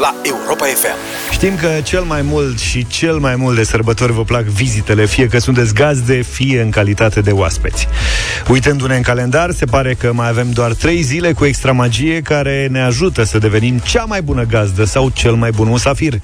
la Europa FM. Știm că cel mai mult și cel mai mult de sărbători vă plac vizitele, fie că sunteți gazde, fie în calitate de oaspeți. Uitându-ne în calendar, se pare că mai avem doar trei zile cu extra magie care ne ajută să devenim cea mai bună gazdă sau cel mai bun musafir.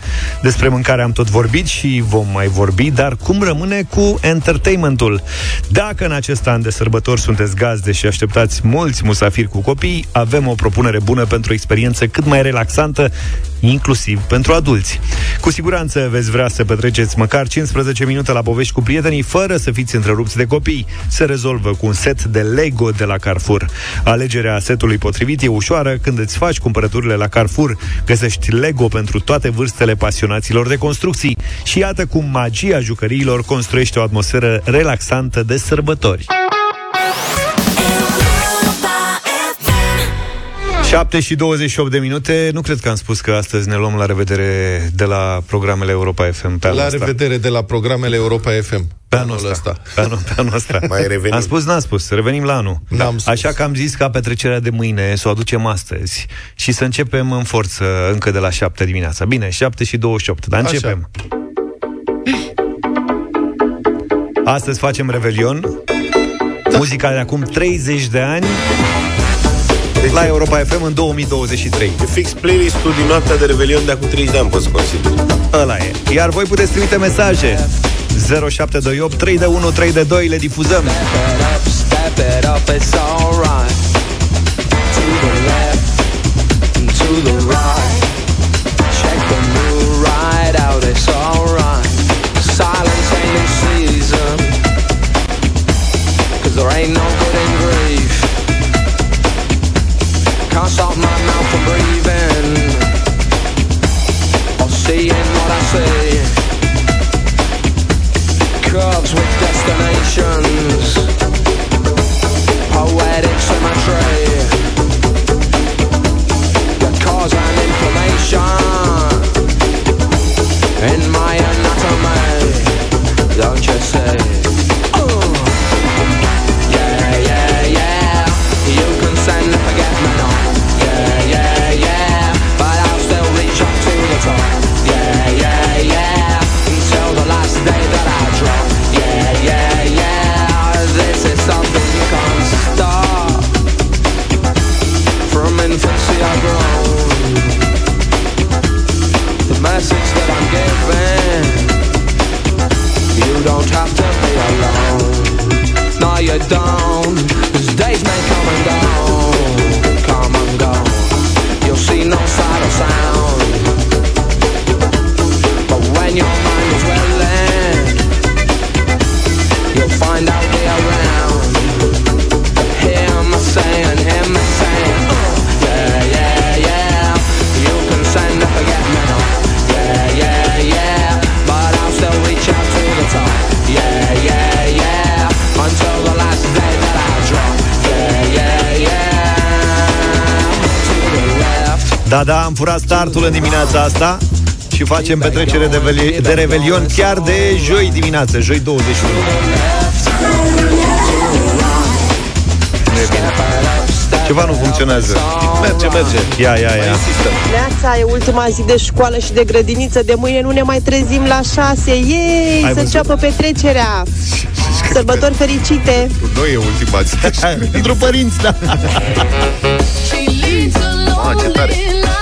Despre mâncare am tot vorbit și vom mai vorbi, dar cum rămâne cu entertainmentul? Dacă în acest an de sărbători sunteți gazde și așteptați mulți musafiri cu copii, avem o propunere bună pentru o experiență cât mai relaxantă, inclusiv pentru adulți. Cu siguranță veți vrea să petreceți măcar 15 minute la povești cu prietenii fără să fiți întrerupți de copii. Se rezolvă cu un set de Lego de la Carrefour. Alegerea setului potrivit e ușoară când îți faci cumpărăturile la Carrefour. Găsești Lego pentru toate vârstele pasionaților de construcții și iată cum magia jucăriilor construiește o atmosferă relaxantă de sărbători. 7 și 28 de minute. Nu cred că am spus că astăzi ne luăm la revedere de la programele Europa FM pe La asta. revedere de la programele Europa FM. Pe anul ăsta. Pe anul, pe anul ăsta. Mai revenim. Am spus, n-am spus. Revenim la anul. N-am spus. Așa că am zis ca petrecerea de mâine să o aducem astăzi și să începem în forță încă de la 7 dimineața. Bine, 7 și 28, dar Așa. începem. Astăzi facem Revelion. Da. Muzica de acum 30 de ani la Europa FM în 2023. E fix playlist-ul din noaptea de Revelion de acum 30 de ani, pot să consider. Ăla e. Iar voi puteți trimite mesaje 0728 3 de 1 3 de 2 le difuzăm. Step it up, it's alright. Or seeing what I see. Curves with destinations No, Da, da, am furat startul în dimineața asta și facem petrecere de, veli- de revelion chiar de joi dimineață, joi 21. Ceva nu funcționează. Merge, merge. Ia, ia, ia. Neața, e ultima zi de școală și de grădiniță De mâine nu ne mai trezim la șase Ei, să văzut? înceapă petrecerea Sărbători fericite Nu e ultima zi. Pentru părinți, da. She leads a Ah, ce tare.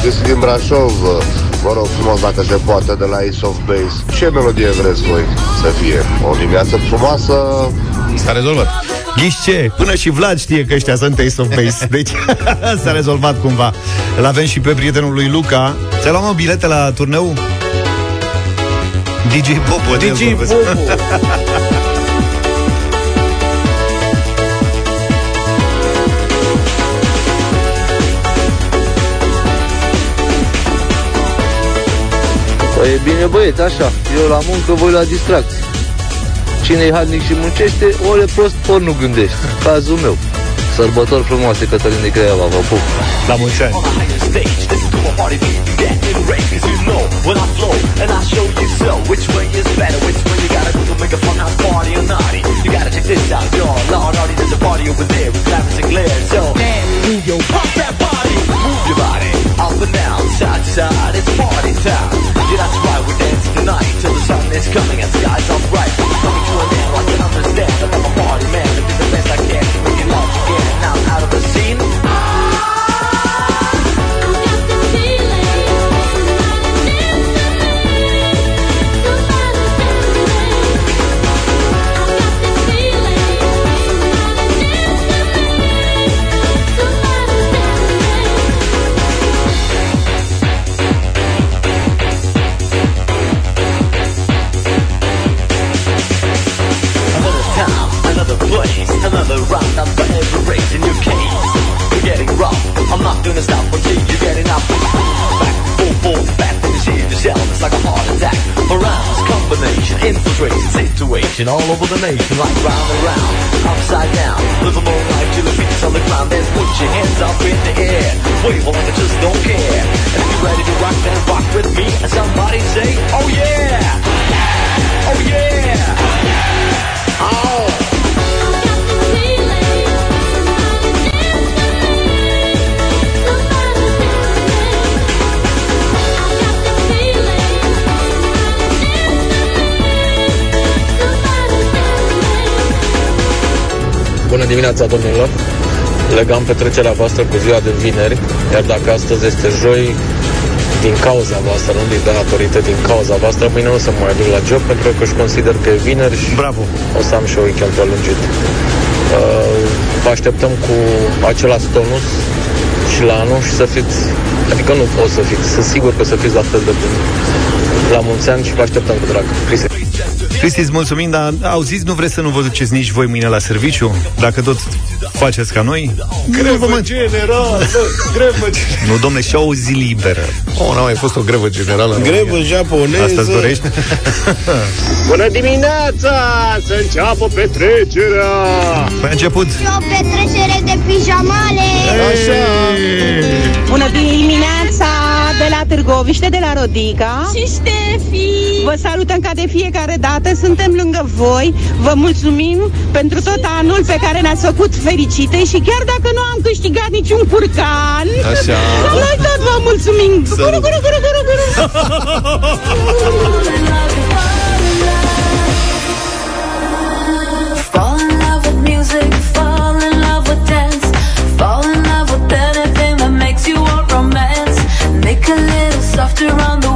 Cristi din Brașov. Vă rog frumos, dacă se poate, de la Ace of Base. Ce melodie vreți voi să fie? O dimineață frumoasă? S-a rezolvat. Ghiși ce? Până și Vlad știe că ăștia sunt Ace of Base Deci s-a rezolvat cumva Îl avem și pe prietenul lui Luca Ți-ai luat mă bilete la turneu? DJ Popo de DJ vorbesc. e bine băieți, așa, eu la muncă, voi la distracție. Cine-i harnic și muncește, ori e prost, ori nu gândește. Cazul meu. Sărbători frumoase, Cătălin de Craiova, vă pup. La mulți ani Yeah, that's why we dance tonight till the sun is coming and the skies are bright. Situation all over the nation, like round and round, upside down. Live a more life till the feet on the ground, then put your hands up in the air. Wave like I just don't care. And if you're ready to rock, then rock with me. And somebody say, oh yeah! Oh yeah! Oh! Bună dimineața, domnilor! Legam petrecerea voastră cu ziua de vineri, iar dacă astăzi este joi, din cauza voastră, nu din datorită, din cauza voastră, mâine nu o să mă mai duc la job pentru că își consider că e vineri și Bravo. o să am și o weekend prelungit. Uh, vă așteptăm cu același tonus și la anul și să fiți, adică nu o să fiți, sunt sigur că o să fiți la fel de buni. La mulți ani și vă așteptăm cu drag. Cristi. Cristi, îți mulțumim, dar au zis, nu vreți să nu vă duceți nici voi mâine la serviciu? Dacă tot faceți ca noi? Grevă generală, grevă Nu, domne, și o zi liberă. Oh, n-a mai fost o grevă generală în Grevă România. japoneză. Asta-ți dorești? Bună dimineața! Să înceapă petrecerea! Păi a început. Și o petrecere de pijamale Așa. Bună dimineața de la Târgoviște, de la Rodica. Și Ștefi Vă salutăm ca de fiecare dată, suntem lângă voi, vă mulțumim pentru tot anul pe care ne-ați făcut fericite și chiar dacă nu am câștigat niciun curcan, Așa. noi tot vă mulțumim. Guru, guru, guru, guru, guru. a little softer on the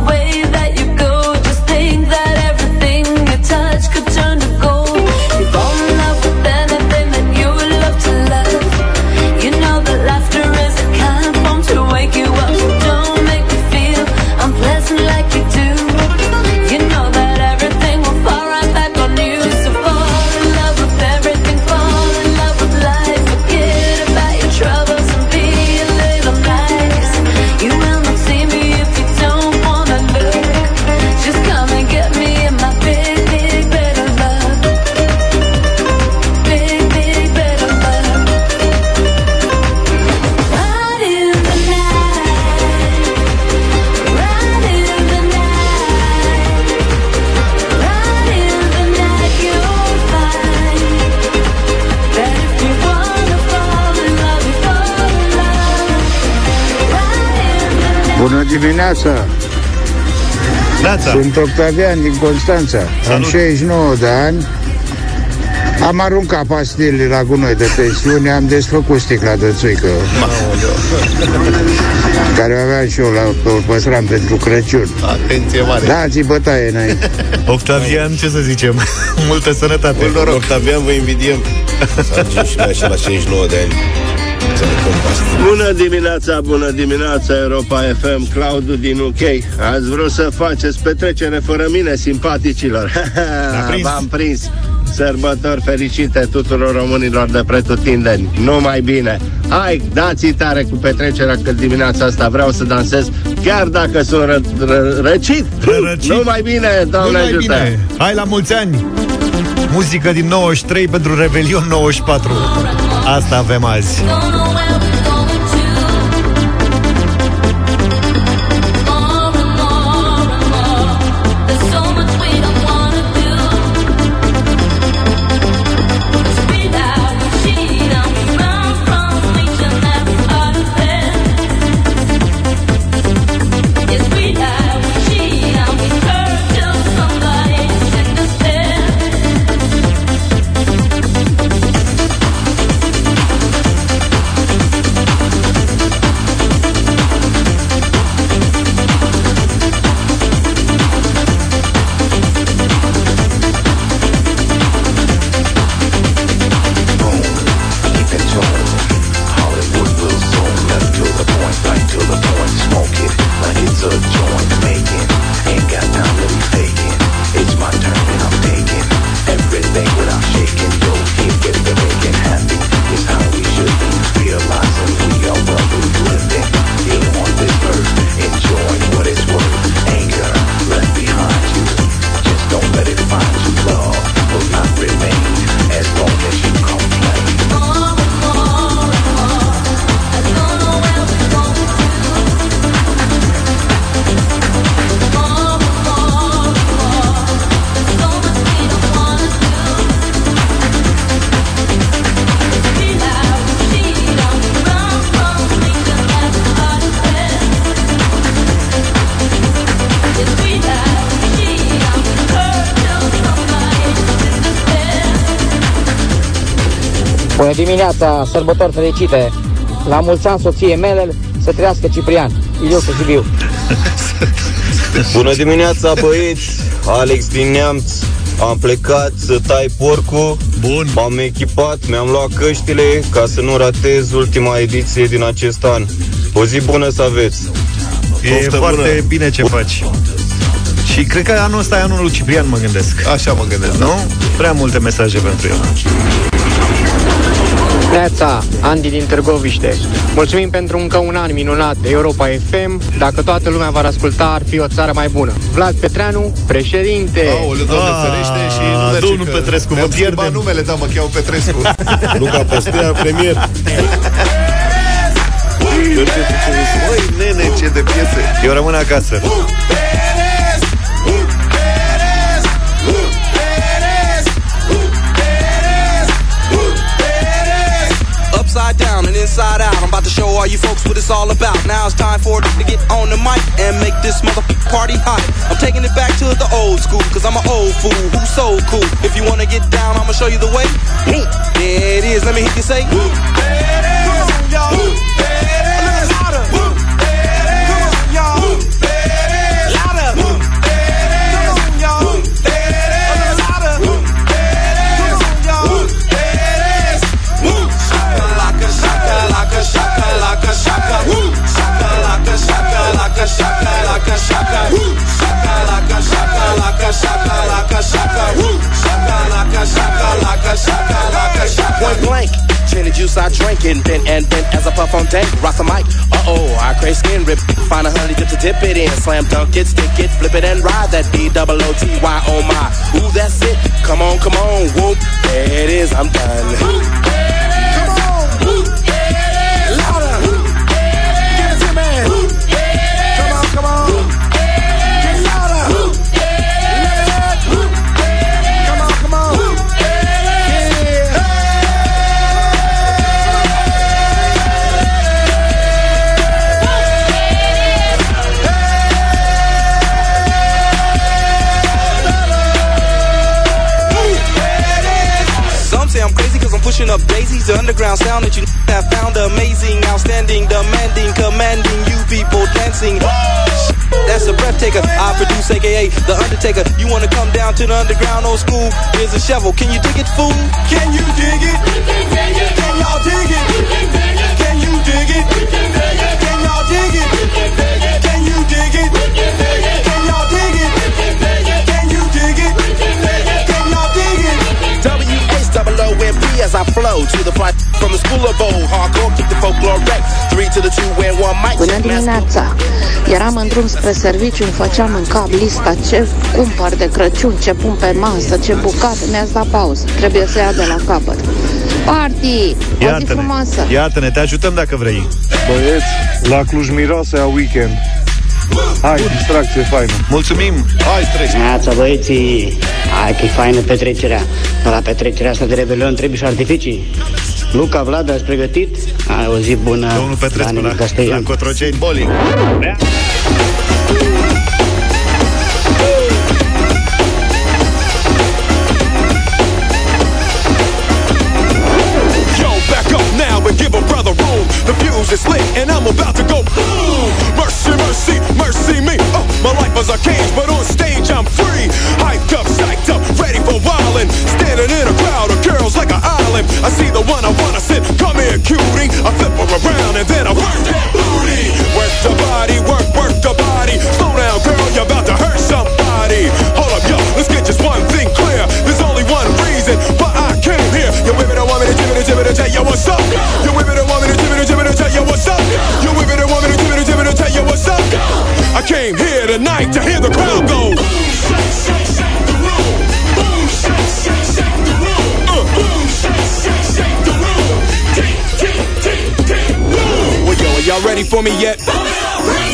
dimineața! Neața. Sunt Octavian din Constanța. Am Salut. 69 de ani Am aruncat pastilele la gunoi de pensiune, am desfăcut sticla de țuică care o aveam și eu la o păstram pentru Crăciun. Atenție mare. Dați-i bătaie înainte. Octavian, ce să zicem? Multă sănătate. Mult noroc. Octavian, vă invidiem. Să ajungem și noi așa la 69 de ani. Să ne compastim. Bună dimineața, bună dimineața, Europa FM, Claudiu din UK. Ați vrut să faceți petrecere fără mine, simpaticilor. prins. V-am prins. Sărbători fericite tuturor românilor de pretutindeni. Numai bine. Hai, dați tare cu petrecerea că dimineața asta vreau să dansez, chiar dacă sunt ră- ră- răcit. Răcit. Numai bine, Doamne Numai ajută. bine. Hai la mulți ani! Muzică din 93 pentru Revelion 94. Asta avem azi. Bună dimineața, sărbători fericite! La mulți ani soție mele, să trăiască Ciprian, Iliu cu Sibiu. Bună dimineața, băieți! Alex din Neamț. Am plecat să tai porcul. Bun. M-am echipat, mi-am luat căștile ca să nu ratez ultima ediție din acest an. O zi bună să aveți! E Poftă foarte bună. bine ce faci. Și cred că anul ăsta e anul lui Ciprian, mă gândesc. Așa mă gândesc, Nu? Prea multe mesaje pentru el. Neața, Andy din Târgoviște. Mulțumim pentru încă un an minunat de Europa FM. Dacă toată lumea va asculta, ar fi o țară mai bună. Vlad Petreanu, președinte. Aoleu, Doamne Ah, ferește și nu merge domnul că Petrescu, mi-am vă schimbat pierdem. numele, da, mă cheamă Petrescu. Luca Păstea, premier. Măi, nene, ce de piese. Eu rămân acasă. Down and inside out. I'm about to show all you folks what it's all about. Now it's time for it to get on the mic and make this mother party hot. I'm taking it back to the old school, cause I'm an old fool who's so cool. If you wanna get down, I'ma show you the way. There it is, let me hear you say. Come on, y'all. A little shaka. Shakalaka, shakalaka, blank. Gin juice I drink and bent and bent as I puff on dank. Rock the mic. Uh oh, I crave skin rip. Find a honey dip to dip it in. Slam dunk it, stick it, flip it and ride that D double O T Y. Oh my. Ooh, that's it. Come on, come on. Whoop. There it is. I'm done. The underground sound that you have found amazing, outstanding, demanding, commanding you people dancing. That's a breath taker. I produce, aka the Undertaker. You wanna come down to the underground old school? Here's a shovel. Can you dig it, fool? Can you dig it? Can y'all dig it? Can you dig it? Can y'all dig it? Can you dig it? As I flow to the fly from the school of old. Hardcore, keep the folklore wreck. Three to the two and one mic. Bună dimineața! Eram în drum spre serviciu, îmi făceam în cap lista ce cumpăr de Crăciun, ce pun pe masă, ce bucate. Mi-ați dat pauză. Trebuie să ia de la capăt. Party! O zi Iată-ne, frumoasă! iată-ne, te ajutăm dacă vrei. Băieți, la Cluj miroase a weekend. Hai, distracție faină. Mulțumim! Hai, treci. Neața, băieții, hai că e faină petrecerea. Dar la petrecerea asta de rebelion trebuie și artificii. Luca, Vlad, ați pregătit? Ai o zi bună. Domnul Petrescu Dani la, Castellan. la Cotroceni. Boli. Yo, Fuse is lit and I'm about to go. Mercy, mercy, mercy me. Oh, my life was a cage, but on stage I'm free. Hyped up, psyched up, ready for wildin'. Standing in a crowd of girls like an island. I see the came here tonight to hear the crowd go. Boom, shake, shake, shake the. Boom, shake, shake, shake the. Uh, boom, shake, shake, shake the boom. Well, yo, are y'all ready for me yet?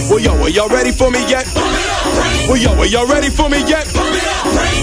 Well, yo, are y'all ready for me yet? Well, yo, are y'all ready for me yet?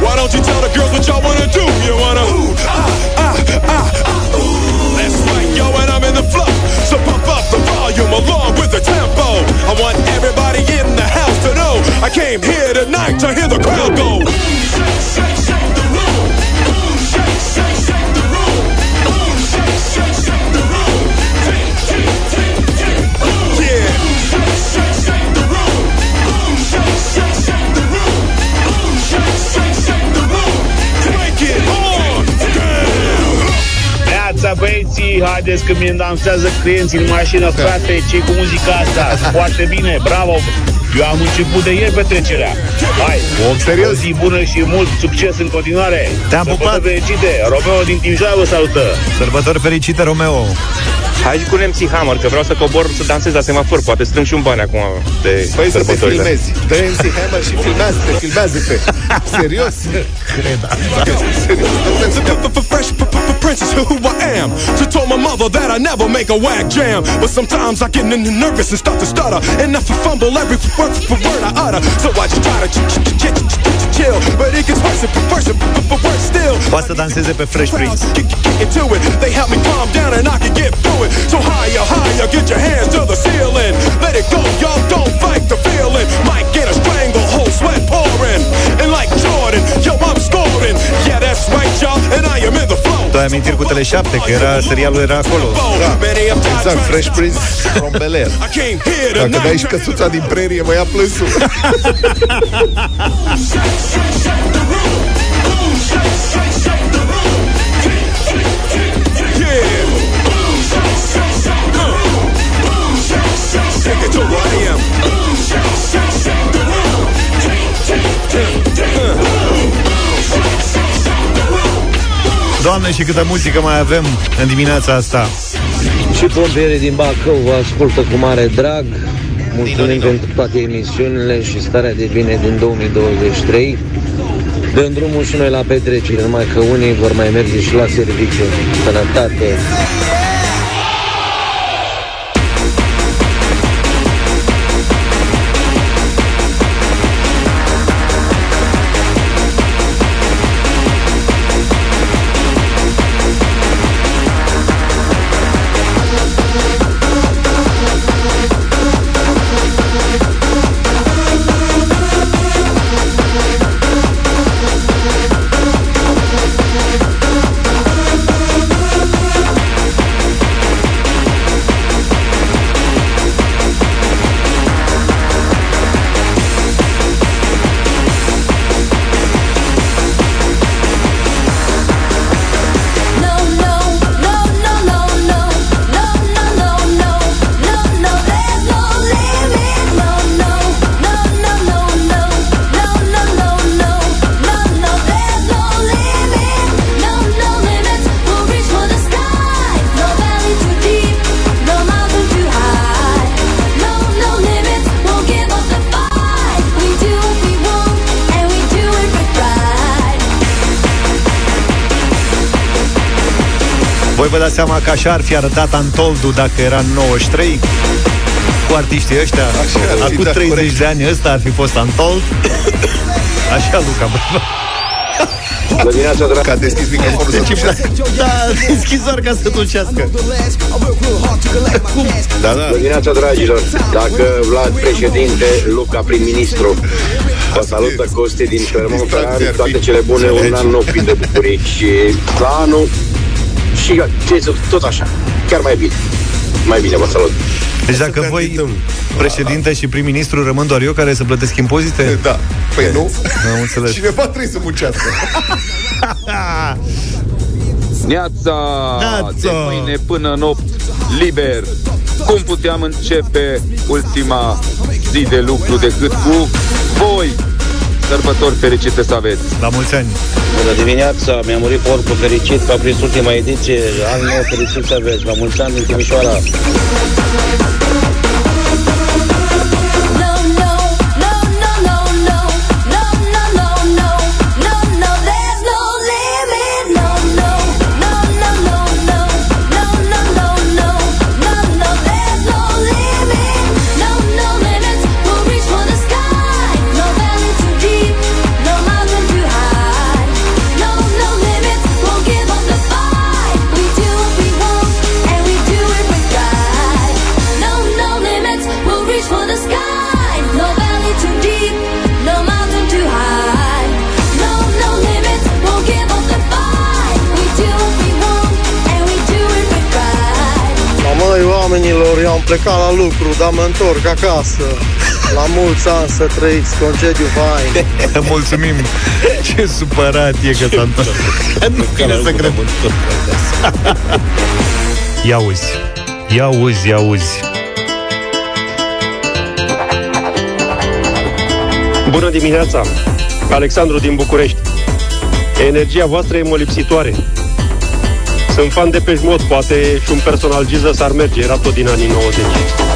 Why don't you tell the girls what y'all wanna do? You wanna ooh, ah, ah, ah, ah, ooh. That's right, yo, and I'm in the flow. So pump up the volume along with the tempo. I want everybody in the house to know I came here tonight to hear the crowd go. Shake, shake, băieții, haideți că mi dansează clienții în mașină Frate, ce cu muzica asta? Foarte bine, bravo Eu am început de ieri petrecerea Hai, Om serios. o zi bună și mult succes în continuare Te-am Sărbători pupat. fericite, Romeo din Timișoara vă salută Sărbători fericite, Romeo! Hai cu MC Hammer, că vreau să cobor să dansez la semafor. Poate strâng și un bani acum de Păi să te sărbătorile. filmezi. Dă MC Hammer și filmează-te, filmează-te. Serios? Cred Fresh p- p- p- princess who I am. She told my mother that I never make a whack jam. But sometimes I get n- n- nervous and start to stutter. And I f- fumble every f- word, f- word I utter. So I just try to ch- ch- ch- ch- ch- ch- chill. But it gets worse and worse and f- f- worse still. Poate să danseze pe Fresh Prince. Get, get, get into it. They help me calm down and I can get through it. So higher, higher, get your hands to the ceiling. Let it go, y'all don't fight the feeling. Might amintiri cu Tele7, că era, serialul era acolo. Da. Exact, Fresh Prince from Bel Air. I came here Dacă dai tonight. și căsuța din prerie, mă ia plânsul. Doamne, și câtă muzică mai avem în dimineața asta. Și pompierii din Bacău vă ascultă cu mare drag. Mulțumim pentru toate emisiunile și starea de bine din 2023. Dăm drumul și noi la petrecere, numai că unii vor mai merge și la serviciu. Sănătate! Voi vă dați seama că așa ar fi arătat Antoldu dacă era în 93 cu artiștii ăștia. Așa ar fi, Acum da, 30 corect. de ani ăsta ar fi fost Antold. Așa, Luca, bravo. Bună dimineața, drag. Ca deschis microfonul să Deci, da, deschis doar ca să ducească. Cum? Da, da. Bună dimineața, dragilor! Dacă Vlad președinte, Luca prim-ministru, vă salută Costi din Fermont Ferrari, toate cele bune, un an nou plin de bucurii și la anul și ce, tot așa, chiar mai bine. Mai bine, vă salut! Deci dacă voi, președinte și prim-ministru, rămân doar eu care să plătesc impozite? Da. Păi nu? Am înțeles. Cineva trebuie să muncească. Neața, de mâine până în 8, liber. Cum puteam începe ultima zi de lucru decât cu voi? Sărbători fericite să aveți! La mulți ani! Bună dimineața, mi-a murit porcul fericit, v-a prins ultima ediție, an nou fericit să aveți, la mulți ani din Timișoara. Lucru, dar mă întorc acasă. La mulți ani să trăiți concediu fain. Mulțumim! Ce supărat e că s-a întors. Nu vine să cred. Ia uzi. Ia uzi, ia uzi. Bună dimineața! Alexandru din București. Energia voastră e molipsitoare. Sunt fan de pe mod, poate și un personal Jesus ar merge, era tot din anii 90.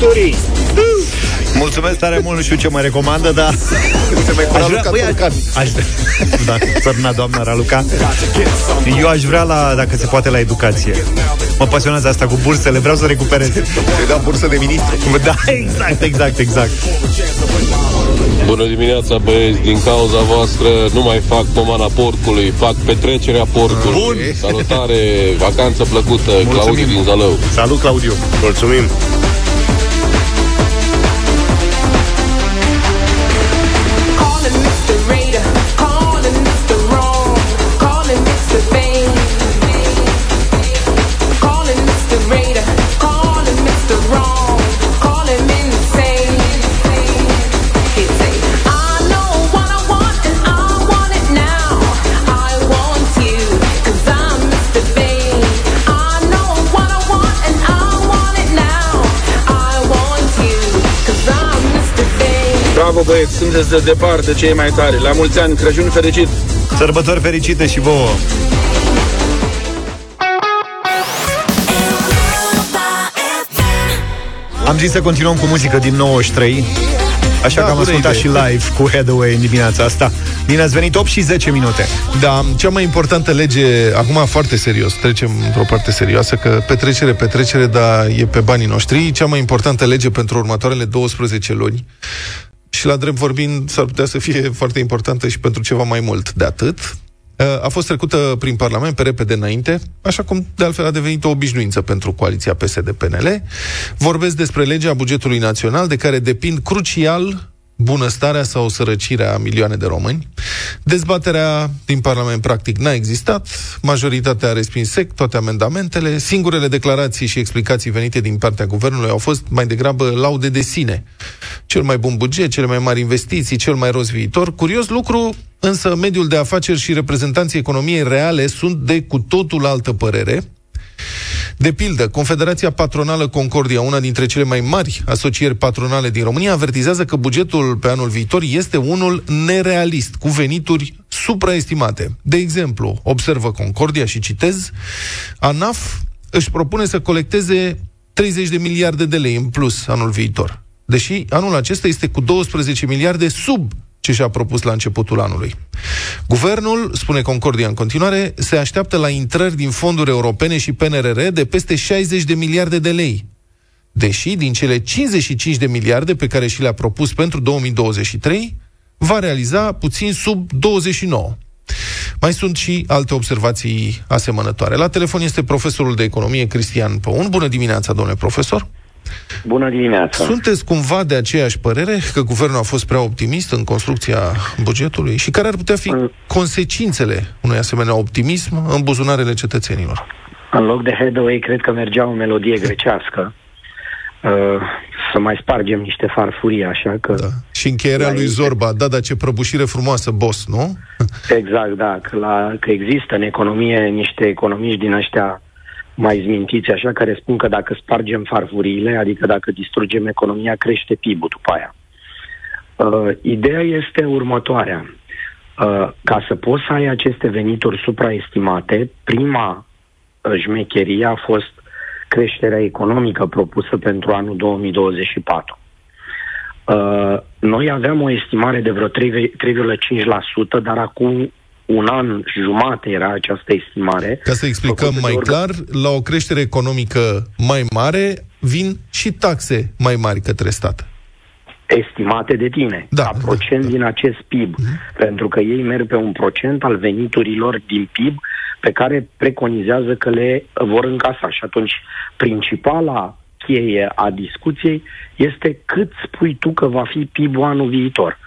Ministrul culturii. Mulțumesc tare mult, nu știu ce mai recomandă, dar... Se mai Aș vrea, băi, aș, da, sărna doamna Raluca. Eu aș vrea, la, dacă se poate, la educație. Mă pasionează asta cu bursele, vreau să recuperez. Te da bursă de ministru. Da, exact, exact, exact. Bună dimineața, băieți! Din cauza voastră nu mai fac pomana porcului, fac petrecerea porcului. Bun. Salutare, vacanță plăcută, Mulțumim. Claudiu din Zalău. Salut, Claudiu! Mulțumim! Băieți, sunteți de departe cei mai tari. La mulți ani, Crăciun fericit! Sărbători fericite și vouă! Am zis să continuăm cu muzică din 93 Așa Da, că am bună ascultat idee. și live cu Headaway în dimineața asta Bine ați venit 8 și 10 minute Da, cea mai importantă lege, acum foarte serios, trecem într-o parte serioasă, că petrecere, petrecere, dar e pe banii noștri. Cea mai importantă lege pentru următoarele 12 luni și la drept vorbind s-ar putea să fie foarte importantă și pentru ceva mai mult de atât. A fost trecută prin Parlament pe repede înainte, așa cum de altfel a devenit o obișnuință pentru coaliția PSD-PNL. Vorbesc despre legea bugetului național, de care depind crucial bunăstarea sau sărăcirea a milioane de români. Dezbaterea din Parlament practic n-a existat, majoritatea a respins sec toate amendamentele, singurele declarații și explicații venite din partea guvernului au fost mai degrabă laude de sine. Cel mai bun buget, cele mai mari investiții, cel mai rost viitor. Curios lucru, însă mediul de afaceri și reprezentanții economiei reale sunt de cu totul altă părere. De pildă, Confederația Patronală Concordia, una dintre cele mai mari asocieri patronale din România, avertizează că bugetul pe anul viitor este unul nerealist, cu venituri supraestimate. De exemplu, observă Concordia și citez, ANAF își propune să colecteze 30 de miliarde de lei în plus anul viitor, deși anul acesta este cu 12 miliarde sub ce și-a propus la începutul anului. Guvernul, spune Concordia în continuare, se așteaptă la intrări din fonduri europene și PNRR de peste 60 de miliarde de lei. Deși din cele 55 de miliarde pe care și le-a propus pentru 2023, va realiza puțin sub 29. Mai sunt și alte observații asemănătoare. La telefon este profesorul de economie Cristian Păun. Bună dimineața, domnule profesor! Bună dimineața! Sunteți cumva de aceeași părere că guvernul a fost prea optimist în construcția bugetului și care ar putea fi consecințele unui asemenea optimism în buzunarele cetățenilor? În loc de Hathaway, cred că mergea o melodie grecească. Uh, să mai spargem niște farfurii, așa că... Da. Și încheierea lui Zorba, da, dar ce prăbușire frumoasă, boss, nu? Exact, da, că, la, că există în economie niște economiști din ăștia mai zmintiți, așa, care spun că dacă spargem farfuriile, adică dacă distrugem economia, crește PIB-ul după aia. Uh, ideea este următoarea. Uh, ca să poți să ai aceste venituri supraestimate, prima uh, șmecherie a fost creșterea economică propusă pentru anul 2024. Uh, noi aveam o estimare de vreo 3,5%, dar acum un an și jumate era această estimare. Ca să explicăm mai clar, la o creștere economică mai mare vin și taxe mai mari către stat. estimate de tine, da, ca procent da, din acest PIB, uh-huh. pentru că ei merg pe un procent al veniturilor din PIB pe care preconizează că le vor încasa. Și atunci, principala cheie a discuției este cât spui tu că va fi PIB-ul anul viitor.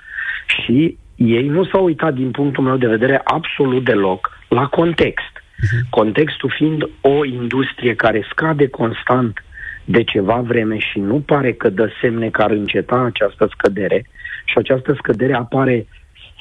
Și ei nu s-au uitat, din punctul meu de vedere, absolut deloc la context. Uh-huh. Contextul fiind o industrie care scade constant de ceva vreme și nu pare că dă semne că ar înceta această scădere și această scădere apare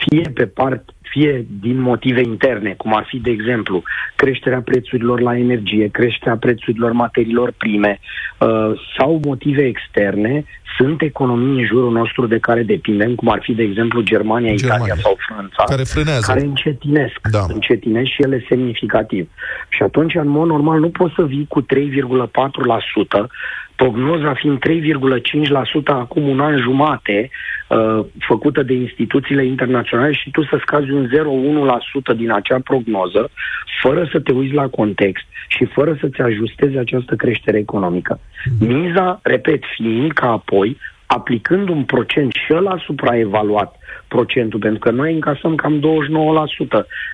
fie pe part, fie din motive interne, cum ar fi, de exemplu, creșterea prețurilor la energie, creșterea prețurilor materiilor prime, uh, sau motive externe, sunt economii în jurul nostru de care depindem, cum ar fi, de exemplu, Germania, Germania. Italia sau Franța, care frânează. care încetinesc, da. încetinesc și ele semnificativ. Și atunci, în mod normal, nu poți să vii cu 3,4%, prognoza fiind 3,5% acum un an jumate, uh, făcută de instituțiile internaționale și tu să scazi un 0,1% din acea prognoză, fără să te uiți la context și fără să-ți ajustezi această creștere economică. Miza, repet, fiind ca apoi, aplicând un procent și ăla supraevaluat, procentul, pentru că noi încasăm cam 29%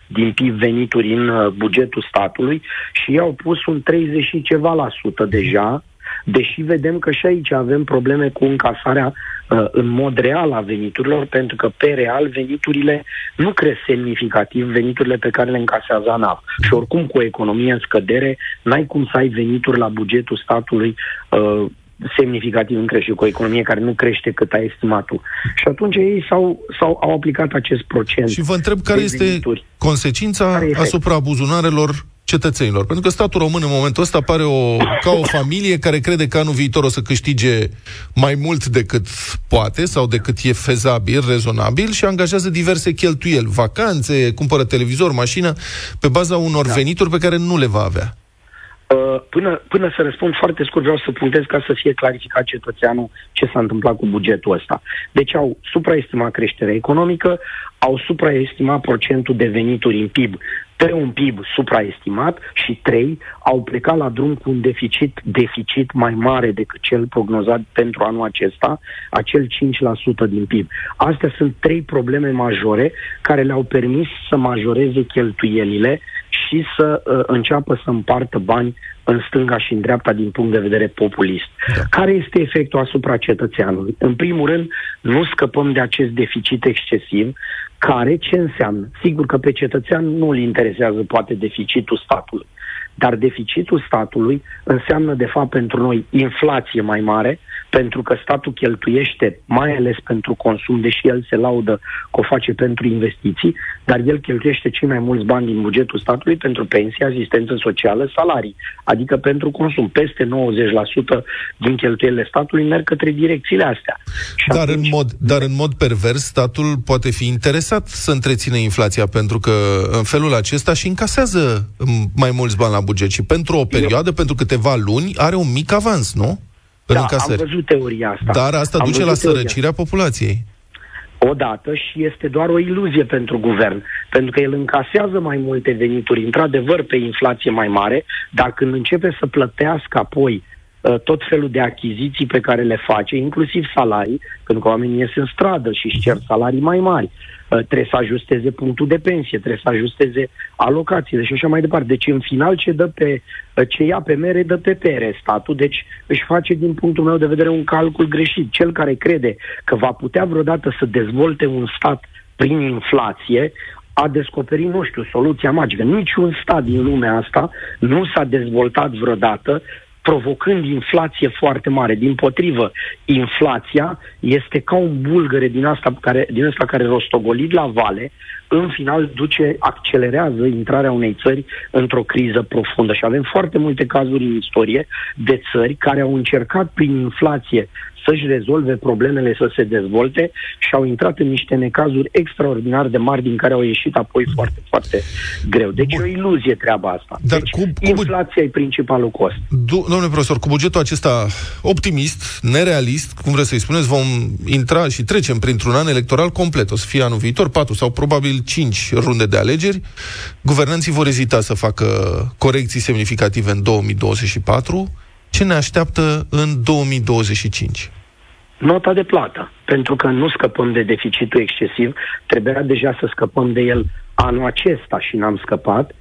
din PIB venituri în uh, bugetul statului și ei au pus un 30 și ceva la sută deja, deși vedem că și aici avem probleme cu încasarea uh, în mod real a veniturilor, pentru că pe real veniturile nu cresc semnificativ veniturile pe care le încasează ANAF. Și oricum cu o economie în scădere, n-ai cum să ai venituri la bugetul statului uh, semnificativ în crește, cu o economie care nu crește cât ai estimat tu. Și atunci ei s-au, s-au au aplicat acest procent. Și vă întreb care este venituri. consecința Care este? asupra buzunarelor cetățenilor. Pentru că statul român în momentul ăsta pare o, ca o familie care crede că anul viitor o să câștige mai mult decât poate sau decât e fezabil, rezonabil și angajează diverse cheltuieli, vacanțe, cumpără televizor, mașină, pe baza unor da. venituri pe care nu le va avea. Uh, Până, până să răspund foarte scurt, vreau să punctez ca să fie clarificat cetățeanul ce s-a întâmplat cu bugetul ăsta. Deci au supraestimat creșterea economică, au supraestimat procentul de venituri în PIB pe un PIB supraestimat și trei au plecat la drum cu un deficit, deficit mai mare decât cel prognozat pentru anul acesta, acel 5% din PIB. Astea sunt trei probleme majore care le-au permis să majoreze cheltuielile și să uh, înceapă să împartă bani în stânga și în dreapta din punct de vedere populist. Da. Care este efectul asupra cetățeanului? În primul rând, nu scăpăm de acest deficit excesiv, care ce înseamnă? Sigur că pe cetățean nu îl interesează poate deficitul statului, dar deficitul statului înseamnă de fapt pentru noi inflație mai mare, pentru că statul cheltuiește mai ales pentru consum, deși el se laudă că o face pentru investiții, dar el cheltuiește cei mai mulți bani din bugetul statului pentru pensie, asistență socială, salarii, adică pentru consum. Peste 90% din cheltuielile statului merg către direcțiile astea. Și Dar în, mod, dar în mod pervers, statul poate fi interesat să întrețină inflația, pentru că în felul acesta și încasează mai mulți bani la buget și pentru o perioadă, pentru câteva luni, are un mic avans, nu? În Da, încasări. am văzut teoria asta. Dar asta Am duce la văzut teoria. sărăcirea populației. odată și este doar o iluzie pentru guvern, pentru că el încasează mai multe venituri, într-adevăr, pe inflație mai mare, dar când începe să plătească apoi uh, tot felul de achiziții pe care le face, inclusiv salarii, pentru că oamenii ies în stradă și își cer salarii mai mari, uh, trebuie să ajusteze punctul de pensie, trebuie să ajusteze alocațiile și așa mai departe. Deci, în final, ce, dă pe, uh, ce ia pe mere, dă pe pere statul, deci își face, din punctul meu de vedere, un calcul greșit. Cel care crede că va putea vreodată să dezvolte un stat prin inflație, a descoperit, nu știu, soluția magică. Niciun stat din lumea asta nu s-a dezvoltat vreodată provocând inflație foarte mare. Din potrivă, inflația este ca un bulgăre din asta care, din asta care rostogolit la vale, în final duce, accelerează intrarea unei țări într-o criză profundă. Și avem foarte multe cazuri în istorie de țări care au încercat prin inflație să-și rezolve problemele, să se dezvolte și au intrat în niște necazuri extraordinar de mari din care au ieșit apoi foarte, foarte greu. Deci e o iluzie treaba asta. Dar deci cu- cu- inflația e principalul cost. Du- domnule profesor, cu bugetul acesta optimist, nerealist, cum vreți să-i spuneți, vom intra și trecem printr-un an electoral complet. O să fie anul viitor, patru sau probabil cinci runde de alegeri. Guvernanții vor ezita să facă corecții semnificative în 2024. Ce ne așteaptă în 2025? Nota de plată, pentru că nu scăpăm de deficitul excesiv, trebuia deja să scăpăm de el anul acesta și n-am scăpat.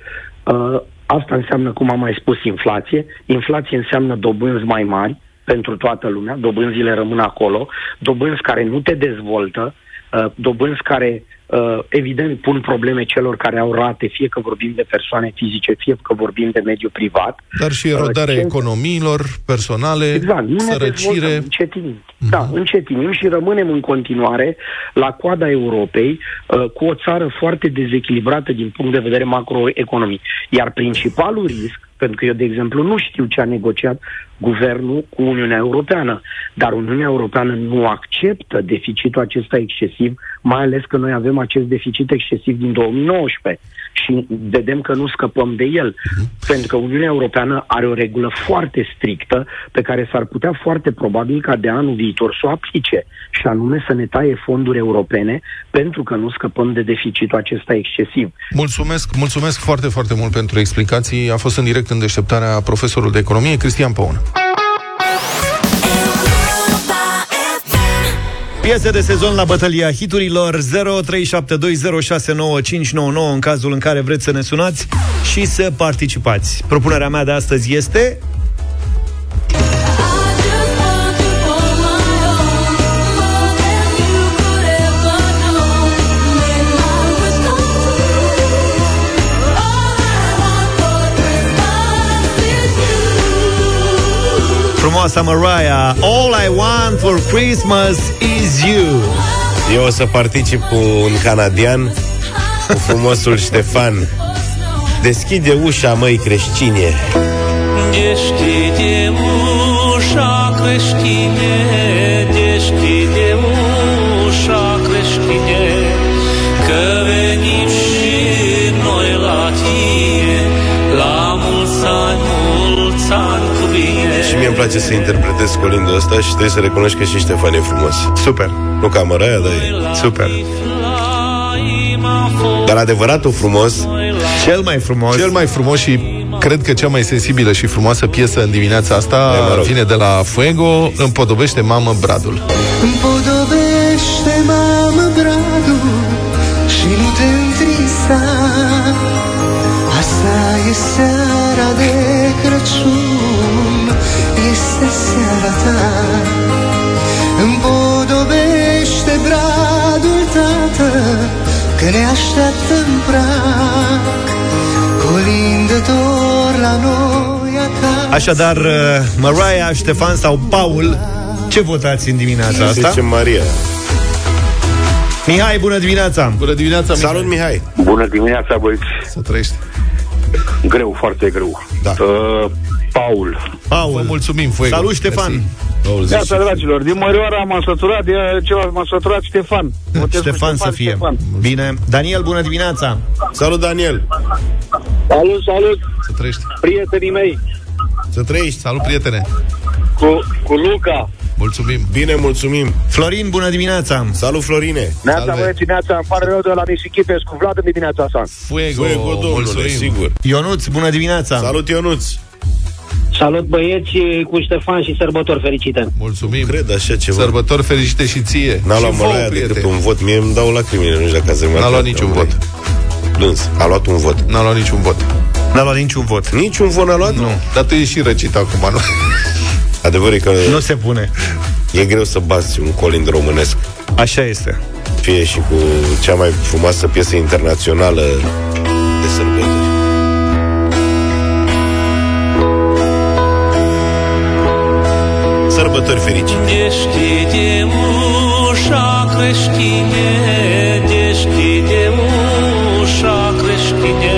Uh, asta înseamnă, cum am mai spus, inflație. Inflație înseamnă dobânzi mai mari pentru toată lumea, dobânzile rămân acolo, dobânzi care nu te dezvoltă, uh, dobânzi care uh, evident pun probleme celor care au rate, fie că vorbim de persoane fizice, fie că vorbim de mediul privat. Dar și erodarea Uh, ce- economiilor personale, Exact, nu ne dezvoltăm, sărăcire. încetinim. Da, încetinim și rămânem în continuare la coada Europei uh, cu o țară foarte dezechilibrată din punct de vedere macroeconomic. Iar principalul risc, pentru că eu, de exemplu, nu știu ce a negociat guvernul cu Uniunea Europeană, dar Uniunea Europeană nu acceptă deficitul acesta excesiv, mai ales că noi avem acest deficit excesiv din 2019 și vedem că nu scăpăm de el, pentru că Uniunea Europeană are o regulă foarte strictă pe care s-ar putea foarte probabil ca de anul viitor să o aplice și anume să ne taie fonduri europene pentru că nu scăpăm de deficitul acesta excesiv. Mulțumesc, mulțumesc foarte, foarte mult pentru explicații. A fost în direct în deșteptarea profesorul de economie, Cristian Păun. Piese de sezon la bătălia hiturilor 0372069599 în cazul în care vreți să ne sunați și să participați. Propunerea mea de astăzi este frumoasa Mariah All I want for Christmas is you Eu o să particip cu un canadian, cu frumosul Ștefan. Deschide ușa, măi, creștine. Deschide ușa creștine, deschide ușa mie îmi place să interpretez colindul ăsta și trebuie să recunoști că și Ștefan e frumos. Super. Nu ca Măraia, dar e. Super. Dar adevăratul frumos, Cel mai frumos. Cel mai frumos și cred că cea mai sensibilă și frumoasă piesă în dimineața asta mă rog. vine de la Fuego, împodobește mamă Bradul. Împodobește, mamă, bradul Și nu te întrista Asta e seara de Crăciun Este seara ta Împodobește bradul, tată Că ne așteaptă în prag Colindător la noi acasă Așadar, uh, Mariah, Ștefan sau Paul, ce votați în dimineața asta? Zice Maria. Mihai, bună dimineața! Bună dimineața, Salut, Mihai! Bună dimineața, băieți. Să trăiești. Greu, foarte greu. Da. Uh, Paul. Paul. Vă mulțumim, Fuego. Salut, Ștefan! Mersi. Paul zice. Iată, dragilor, din Mărioara m-a săturat, de celălalt m-a săturat Ștefan. Votez cu Ștefan să fie. Ștefan. Bine. Daniel, bună dimineața! Salut, Daniel! Salut, salut, Să trăiești. prietenii mei, Să trăiești! Salut, prietene. cu, cu Luca. Mulțumim. Bine, mulțumim! Florin, bună dimineața! Salut, Florine! Neața, Salve. băieți, neața, îmi pare rău de la Nisichipes cu Vlad în dimineața asta. Fuego, Fuego, domnule, mulțumim. sigur! Ionuț, bună dimineața! Salut, Ionuț! Salut băieți cu Ștefan și sărbători fericite. Mulțumim. Cred așa ceva. Sărbători fericite și ție. N-a și luat vouă, Măraia decât prieteni. un vot. Mie îmi dau lacrimile, nu știu dacă ați remarcat. N-a luat niciun vot. Plâns. A luat un vot. N-a luat niciun vot. N-a luat niciun vot. Niciun vot n-a luat? Nu. Dar tu ești și răcit acum, nu? Adevărul e că Nu se pune. e greu să bați un colind românesc. Așa este. Fie și cu cea mai frumoasă piesă internațională de sărbători. Sărbători fericite! Deschide ușa creștine, deschide ușa creștine,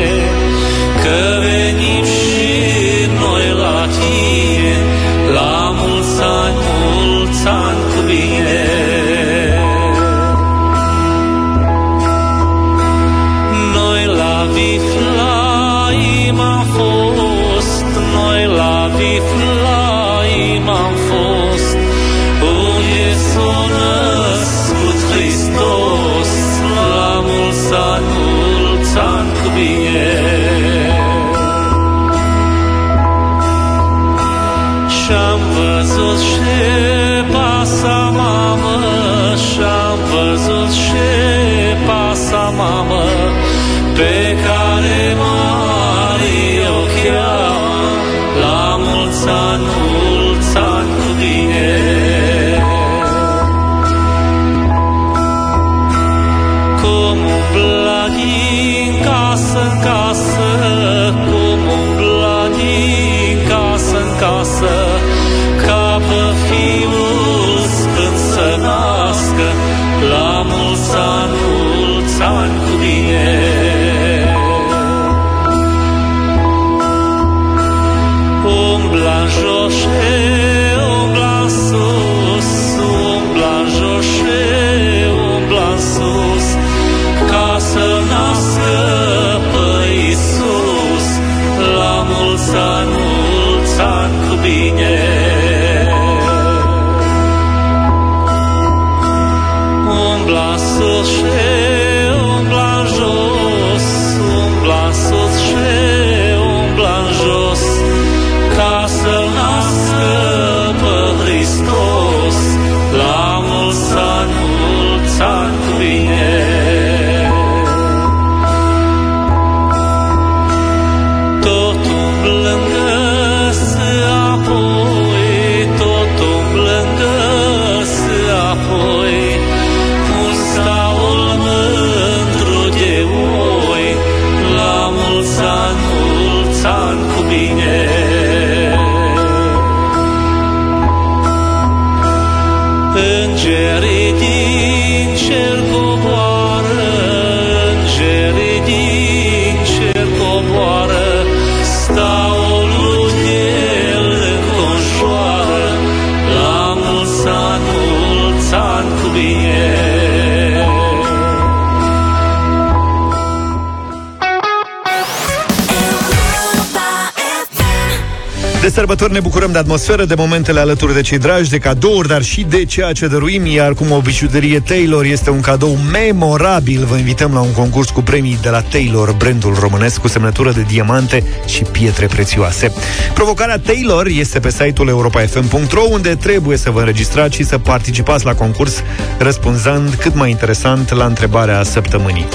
sărbători ne bucurăm de atmosferă, de momentele alături de cei dragi, de cadouri, dar și de ceea ce dăruim, iar cum o bijuterie Taylor este un cadou memorabil, vă invităm la un concurs cu premii de la Taylor, brandul românesc cu semnătură de diamante și pietre prețioase. Provocarea Taylor este pe site-ul europa.fm.ro, unde trebuie să vă înregistrați și să participați la concurs, răspunzând cât mai interesant la întrebarea săptămânii.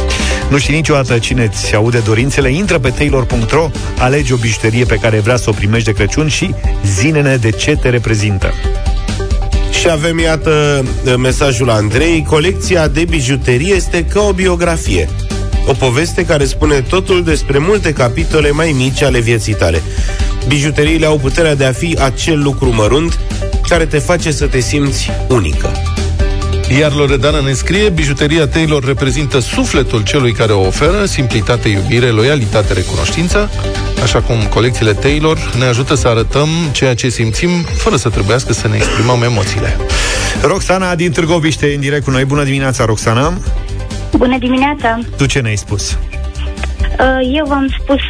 Nu știi niciodată cine ți aude dorințele, intră pe taylor.ro, alege o bijuterie pe care vrea să o primești de Crăciun și zine-ne de ce te reprezintă. Și avem, iată, mesajul Andrei. Colecția de bijuterie este ca o biografie. O poveste care spune totul despre multe capitole mai mici ale vieții tale. Bijuteriile au puterea de a fi acel lucru mărunt care te face să te simți unică. Iar Loredana ne scrie, bijuteria Taylor reprezintă sufletul celui care o oferă, simplitate, iubire, loialitate, recunoștință, așa cum colecțiile Taylor ne ajută să arătăm ceea ce simțim, fără să trebuiască să ne exprimăm emoțiile. Roxana din Târgoviște în direct cu noi. Bună dimineața, Roxana! Bună dimineața! Tu ce ne-ai spus? Uh, Eu v-am spus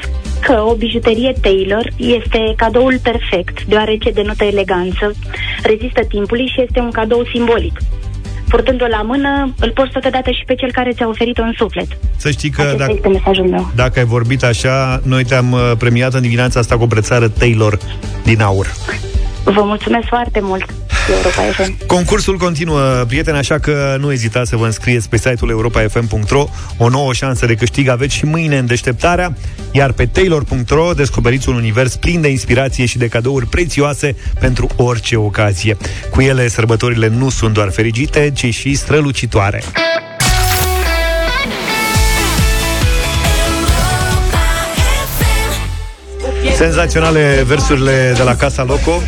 că o bijuterie Taylor este cadoul perfect, deoarece denotă eleganță, rezistă timpului și este un cadou simbolic. Purtând-o la mână, îl poți totodată și pe cel care ți-a oferit-o în suflet. Să știi că Acesta dacă, este mesajul meu. dacă ai vorbit așa, noi te-am uh, premiat în dimineața asta cu o brățară Taylor din aur. Vă mulțumesc foarte mult, Europa FM. Concursul continuă, prieteni, așa că nu ezitați să vă înscrieți pe site-ul europa.fm.ro O nouă șansă de câștig aveți și mâine în deșteptarea, iar pe taylor.ro descoperiți un univers plin de inspirație și de cadouri prețioase pentru orice ocazie. Cu ele, sărbătorile nu sunt doar fericite, ci și strălucitoare. Senzaționale versurile de la Casa Loco.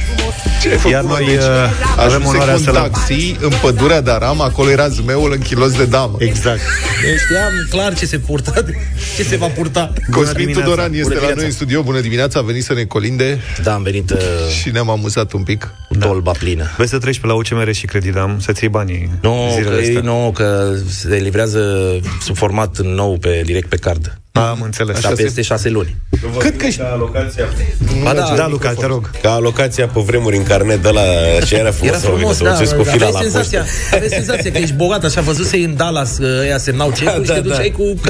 Ce ai făcut, Iar noi deci, uh, avem ajunsese onoarea cu să un le taxi în pădurea de Aram, acolo era zmeul în kilos de damă. Exact. Deci știam clar ce se purta, ce se va purta. Cosmin Tudoran este Bună la dimineața. noi în studio. Bună dimineața, a venit să ne colinde. Da, am venit uh, și ne-am amuzat un pic. cu tolba plină. Vrei să treci pe la UCMR și Credidam să-ți iei banii Nu, zilele că, ei, astea? nu, că se livrează sub format nou pe direct pe card. Am înțeles. Dar peste șase luni. Cât că alocația... Ba da, Da, Luca, te rog. Ca alocația pe vremuri în carnet de la ce era frumos. Era frumos, să da, duceți cu da, fila aveai la senzația, poștă. aveai senzația că ești bogat, așa văzusei în Dallas, că ăia semnau cecul și Da, te da. duceai cu, cu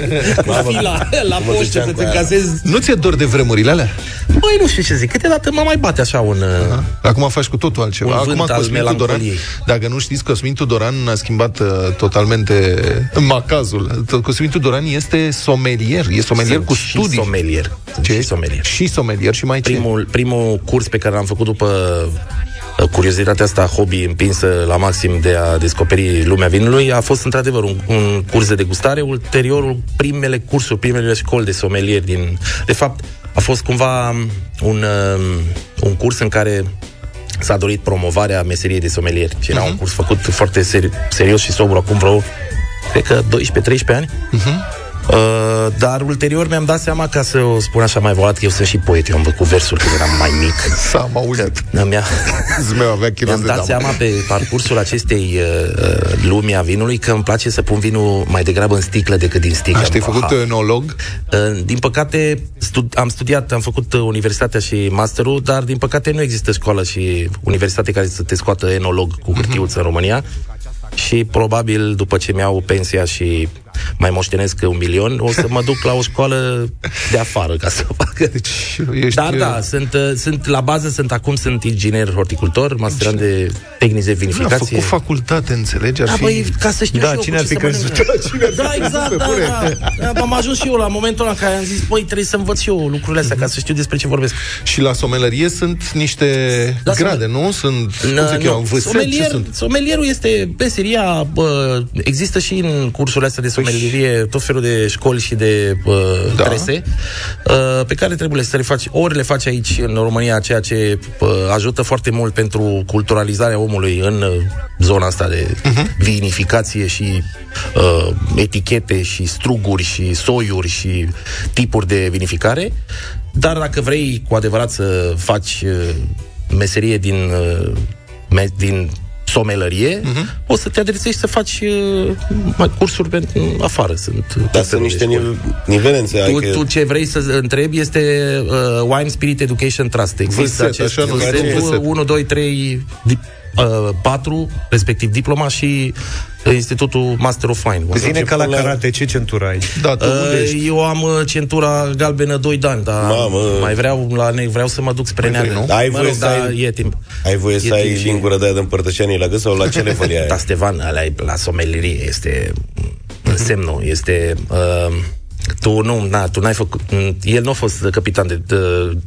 Mamă, fila la mă poștă duceam să cu te aia. încasezi. Nu ți-e dor de vremurile alea? Băi, nu știu ce zic, câteodată mă mai bate așa un... uh, Acum faci cu totul altceva. Un Acum vânt al Cosmin Tudoran, melancoliei. dacă nu știți, Cosmin Tudoran a schimbat uh, totalmente macazul. T- Cosmin Tudoran este somelier, e somelier Sunt cu și studii. somelier. Ce? Și somelier. Și somelier și mai ce? Primul, primul curs pe care l-am făcut după uh, curiozitatea asta, hobby împinsă la maxim de a descoperi lumea vinului, a fost într-adevăr un, un curs de degustare, ulterior primele cursuri, primele școli de somelier din... De fapt, a fost cumva um, un, um, un curs în care s-a dorit promovarea meseriei de somelier. Și era un curs făcut foarte seri- serios și sobru acum vreo, cred că 12-13 ani. Uh, dar ulterior mi-am dat seama, ca să o spun așa mai volat, că eu sunt și poet, eu am făcut versuri când eram mai mic. S-am auzit. Mi-a, Zmeu avea kilos mi-am de dat damă. seama pe parcursul acestei uh, uh, lumi a vinului că îmi place să pun vinul mai degrabă în sticlă decât din sticlă. Așa, te-ai făcut Aha. enolog? Uh, Din păcate, stu- am studiat, am făcut uh, universitatea și masterul, dar din păcate nu există școală și universitate care să te scoată enolog cu hârtiuță în România. Și probabil după ce mi-au pensia și mai moștenesc un milion, o să mă duc la o școală de afară ca să facă. Deci, ești... Dar da, sunt, uh, sunt la bază, sunt acum sunt inginer horticultor, masterand de tehnici de A vinificație. făcut facultate, înțelegi? Ar Da, fi... băi, ca să știu Da, și eu cine cu ar ce fi să crezut? mănânc. Da, exact, da, da, da. Am ajuns și eu la momentul ăla în care am zis, băi, trebuie să învăț și eu lucrurile astea ca să știu despre ce vorbesc. Și la somelărie sunt niște Da, grade, nu? Sunt, cum Nu, se cheamă, vâsete? Ce somelier, sunt? somelierul este meseria, bă, există și în cursurile astea de somelierie tot felul de școli și de bă, Da. trese uh, pe care trebuie să le faci, ori le faci aici în România, ceea ce bă, ajută foarte mult pentru culturalizarea omului în uh, zona asta de Mhm. vinificație și uh, etichete și struguri și soiuri și tipuri de vinificare. Dar dacă vrei cu adevărat să faci uh, meserie din, uh, me- din somelărie, uh-huh. o să te adresezi și să faci uh, mai cursuri pe afară. Sunt Dar sunt niște nive- nivelențe. tu, adică- tu ce vrei să întrebi este uh, Wine Spirit Education Trust. Există Vârset, acest așa numitul vârset. 1, 2, 3, uh, 4, respectiv diploma și uh, Institutul Master of Wine. Zine ca la karate, ce centură ai? Da, tu unde ești? Uh, eu am uh, centura galbenă 2 ani, dar Mamă. mai vreau la ne- vreau să mă duc spre Mai vrei, neagă. nu? Ai Mă voie rog, să dar ai- e timp. Ai voie E să ai timp și- lingură de aia de împărtășanie la gât sau la ce level e Da, Stevan, ăla e la somelierie, este semnul, este... Uh, tu nu, na, tu n-ai făcut... El nu a fost capitan de, de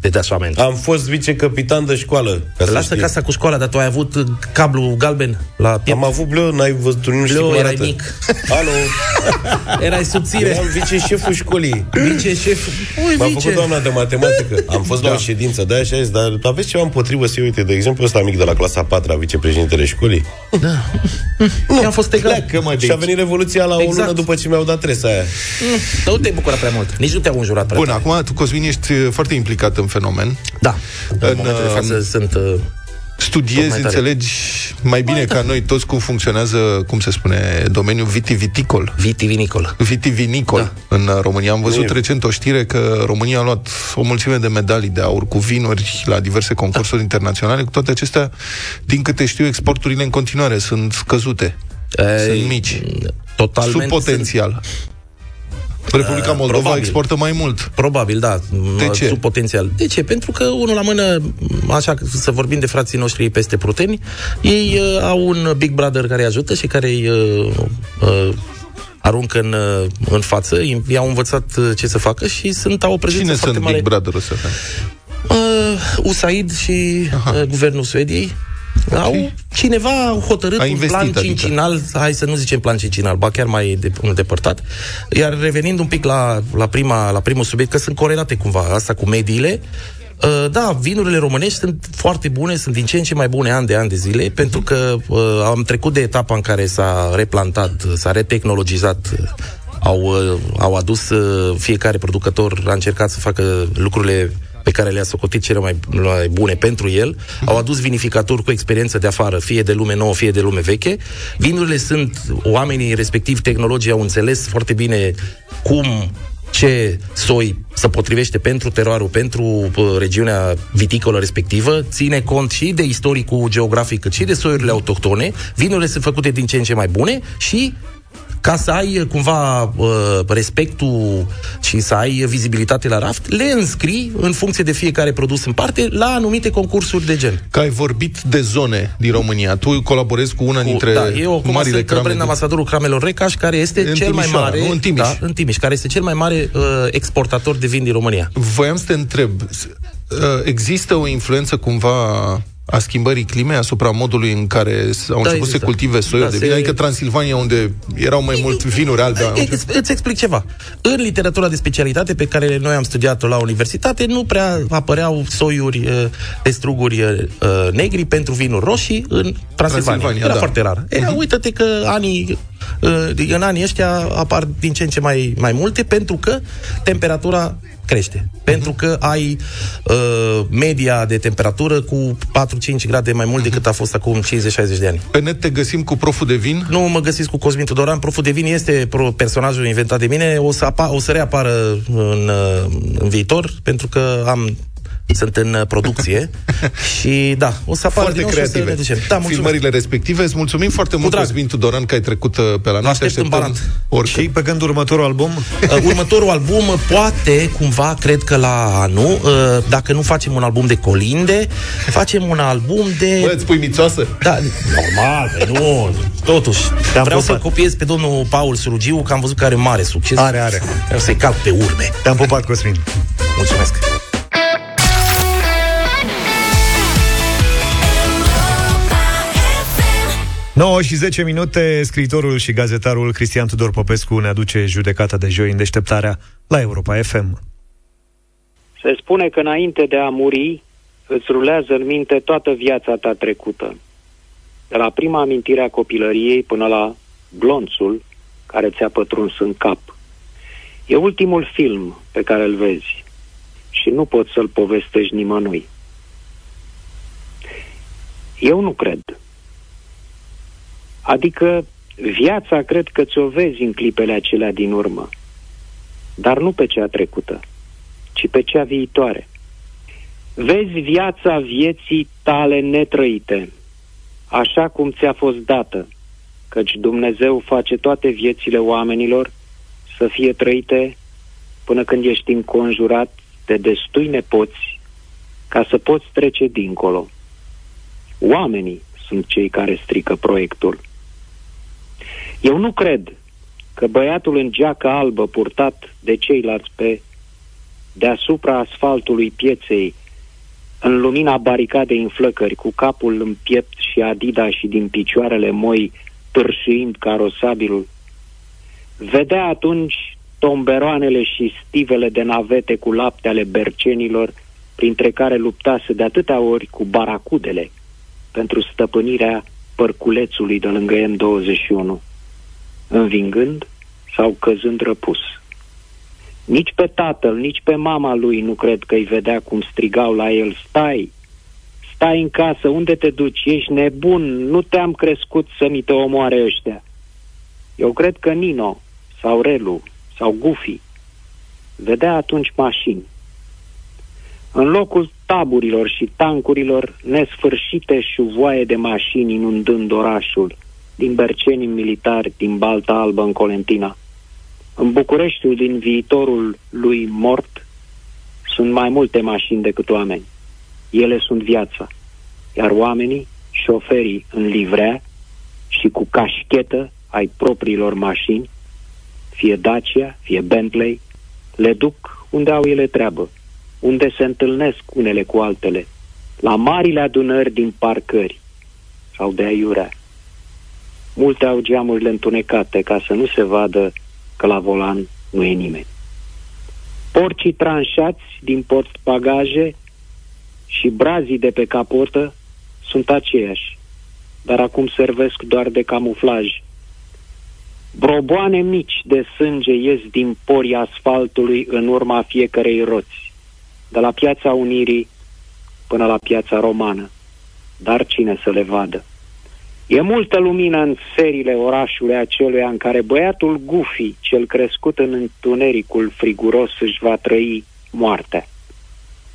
detașament. Am fost vicecapitan de școală. Ca să Lasă știi. casa cu școala, dar tu ai avut uh, cablu galben la piept. Am avut bleu, n-ai văzut, tu nu știi Bleu, cum erai arată. mic. Alo, Erai subțire. eram viceșeful școlii. Vice șef. Ui, M-a vice. făcut doamna de matematică. Am fost la o ședință de așa zis, dar aveți ceva împotrivă să uite, de exemplu, ăsta mic de la clasa 4 vicepreședintele școlii? Nu. Am fost egal. Pleacă, mă, de Și a aici. venit revoluția la o Exact. lună după ce mi-au dat tresa aia. Nu te bucura prea mult. Nici nu te-au înjurat prea Bun, tare. acum tu, Cosmin, ești uh, foarte implicat în fenomen. Da. În În, momentul de uh, față sunt... uh, Tot Studiezi, mai tare. înțelegi mai bine ca noi toți cum funcționează, cum se spune, domeniul vitiviticol. Vitivinicol. Vitivinicol da. în uh, România. Am văzut E- recent o știre că România a luat o mulțime de medalii de aur cu vinuri la diverse concursuri Da. internaționale. Cu toate acestea, din câte știu, exporturile în continuare sunt scăzute. Sunt mici. Totalmente. Sub potențial. Republica Uh, Moldova probabil. exportă mai mult. Probabil, da. De m- ce? Sub potențial. De ce? Pentru că, unul la mână, m, așa să vorbim de frații noștri peste pruteni, ei uh, au un Big Brother care îi ajută și care îi uh, uh, aruncă în, uh, în față, i- i-au învățat uh, ce să facă și sunt, au o prezență Cine foarte sunt mare. Big Brother ăsta? Uh, USAID și uh, guvernul Suediei okay. Au cineva au hotărât A un investit, plan adică. cincinal, hai să nu zicem plan cincinal, ba chiar mai de, îndepărtat. Iar revenind un pic la, la, prima, la primul subiect, că sunt corelate cumva asta cu mediile, Uh, da, vinurile românești sunt foarte bune, sunt din ce în ce mai bune an de an de zile, pentru că uh, am trecut de etapa în care s-a replantat, s-a retehnologizat uh, au, uh, au adus uh, fiecare producător a încercat să facă lucrurile pe care le-a socotit cele mai, mai bune pentru el, au adus vinificatori cu experiență de afară, fie de lume nouă, fie de lume veche. Vinurile sunt, oamenii respectiv tehnologii au înțeles foarte bine cum ce soi se potrivește pentru teroarul, pentru uh, regiunea viticolă respectivă, ține cont și de istoricul geografic, cât și de soiurile autohtone. Vinurile sunt făcute din ce în ce mai bune și ca să ai cumva uh, respectul și să ai vizibilitate la raft, le înscrii în funcție de fiecare produs în parte la anumite concursuri de gen. Că ai vorbit de zone din România. Tu colaborezi cu una dintre da, eu acum marile sunt crame. brand de- ambasadorul Cramelor Recaș, care este În cel mai Timișoara, mare... nu? În Timiș. Da, în Timiș, care este cel mai mare uh, exportator de vin din România. Voiam să te întreb, s- uh, există o influență cumva a schimbării climei asupra modului în care s- au Da, început să există. cultive soiuri Da, de vin? se- Adică Transilvania, unde erau mai mult vinuri albe. au început- Îți, îți explic ceva. În literatura de specialitate pe care noi am studiat-o la universitate, nu prea apăreau soiuri uh, de struguri uh, negri pentru vinuri roșii în Transilvania. Transilvania, Era da. foarte rar. E, uite-te că anii uh, în anii ăștia apar din ce în ce mai, mai multe pentru că temperatura crește. Pentru că ai uh, media de temperatură cu 4-5 grade mai mult decât a fost acum 50-60 de ani. Pe net te găsim cu proful de vin? Nu mă găsiți cu Cosmin Tudoran, proful de vin este pro- personajul inventat de mine, o să, apa- o să reapară în, uh, în viitor, pentru că am sunt în uh, producție și da, o să apară Foarte din nou și o să creative. ne ducem. Da, mulțumesc. Filmările respective. Îți mulțumim foarte mult, drag. Cosmin Tudoran, că ai trecut uh, pe la noi. Te aștept în așteptăm Banat. oricând. Și pe când următorul album? Uh, următorul album uh, poate, cumva, cred că la anul, uh, dacă nu facem un album de colinde, facem un album de... Bă, îți pui mițoasă? Da, normal, păi nu, totuși. Te-am Vreau pupat. să-l copiez pe domnul Paul Surugiu, că am văzut că are mare succes. Are, are. Vreau să-i calc pe urme. Te-am pupat, Cosmin. Mulțumesc. Nouă și 10 minute, scriitorul și gazetarul Cristian Tudor Popescu ne aduce judecata de joi în deșteptarea la Europa FM. Se spune că înainte de a muri, îți rulează în minte toată viața ta trecută. De la prima amintire a copilăriei până la glonțul care ți-a pătruns în cap. E ultimul film pe care îl vezi și nu poți să-l povestești nimănui. Eu nu cred. Adică viața cred că ți-o vezi în clipele acelea din urmă, dar nu pe cea trecută, ci pe cea viitoare. Vezi viața vieții tale netrăite, așa cum ți-a fost dată, căci Dumnezeu face toate viețile oamenilor să fie trăite până când ești înconjurat de destui nepoți ca să poți trece dincolo. Oamenii sunt cei care strică proiectul. Eu nu cred că băiatul în geacă albă purtat de ceilalți pe deasupra asfaltului pieței, în lumina baricadei în flăcări, cu capul în piept și adida și din picioarele moi, târșiind carosabilul, vedea atunci tomberoanele și stivele de navete cu lapte ale bercenilor, printre care luptase de atâtea ori cu baracudele pentru stăpânirea părculețului de lângă M21, învingând sau căzând răpus. Nici pe tatăl, nici pe mama lui nu cred că îi vedea cum strigau la el, stai, stai în casă, unde te duci, ești nebun, nu te-am crescut să mi te omoare ăștia. Eu cred că Nino, sau Relu, sau Gufi, vedea atunci mașini. În locul taburilor și tancurilor, nesfârșite șuvoaie de mașini inundând orașul, din Berceni în militari, din Balta Albă în Colentina. În Bucureștiul din viitorul lui mort sunt mai multe mașini decât oameni. Ele sunt viața. Iar oamenii, șoferii în livrea și cu cașchetă ai propriilor mașini, fie Dacia, fie Bentley, le duc unde au ele treabă, unde se întâlnesc unele cu altele, la marile adunări din parcări sau de aiurea. Multe au geamurile întunecate ca să nu se vadă că la volan nu e nimeni. Porcii tranșați din bagaje și brazii de pe capotă sunt aceiași, dar acum servesc doar de camuflaj. Broboane mici de sânge ies din porii asfaltului în urma fiecarei roți, de la piața Unirii până la piața Romană. Dar cine să le vadă? E multă lumină în serile orașului acelui în care băiatul Gufi, cel crescut în întunericul friguros, își va trăi moartea.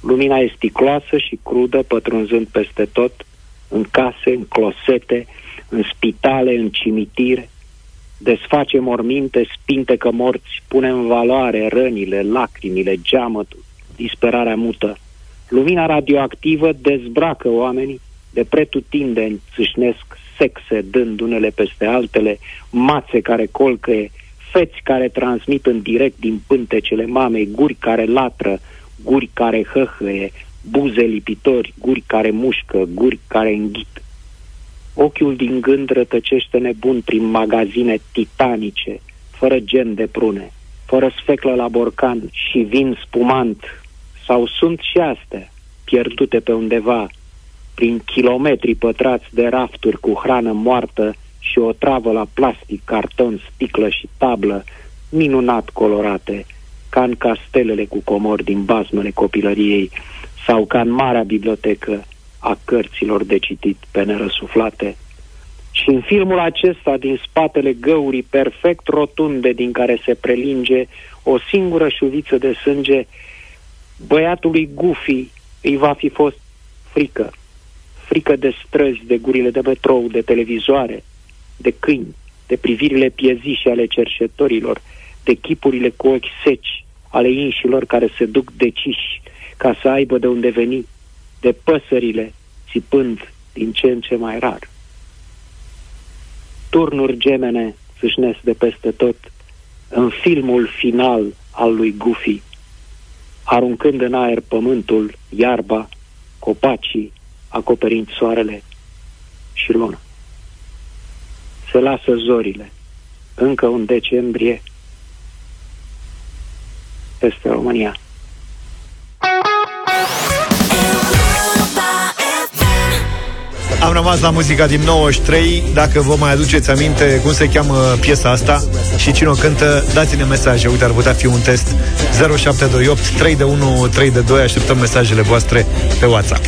Lumina e sticloasă și crudă, pătrunzând peste tot, în case, în closete, în spitale, în cimitire. Desface morminte, spintecă morți, pune în valoare rănile, lacrimile, geamătul, disperarea mută. Lumina radioactivă dezbracă oamenii, de pretutindeni țâșnesc sexe dând unele peste altele, mațe care colcăie, feți care transmit în direct din pântecele mamei, guri care latră, guri care hăhăie, buze lipitori, guri care mușcă, guri care înghit. Ochiul din gând rătăcește nebun prin magazine titanice, fără gen de prune, fără sfeclă la borcan și vin spumant, sau sunt și astea, pierdute pe undeva, prin kilometri pătrați de rafturi cu hrană moartă și o travă la plastic, carton, sticlă și tablă, minunat colorate, ca în castelele cu comori din bazmele copilăriei sau ca în marea bibliotecă a cărților de citit pe nerăsuflate. Și în filmul acesta, din spatele găurii perfect rotunde din care se prelinge o singură șuviță de sânge, băiatului Gufi îi va fi fost frică frică de străzi, de gurile de metrou, de televizoare, de câini, de privirile piezișe ale cerșetorilor, de chipurile cu ochi seci ale inșilor care se duc deciși ca să aibă de unde veni, de păsările țipând din ce în ce mai rar. Turnuri gemene țâșnesc de peste tot în filmul final al lui Goofy, aruncând în aer pământul, iarba, copacii, acoperind soarele și luna. Se lasă zorile, încă un decembrie, peste România. Am rămas la muzica din 93 Dacă vă mai aduceți aminte cum se cheamă piesa asta Și cine o cântă, dați-ne mesaje. Uite, ar putea fi un test. 0728 3 de 1 3 de 2 Așteptăm mesajele voastre pe WhatsApp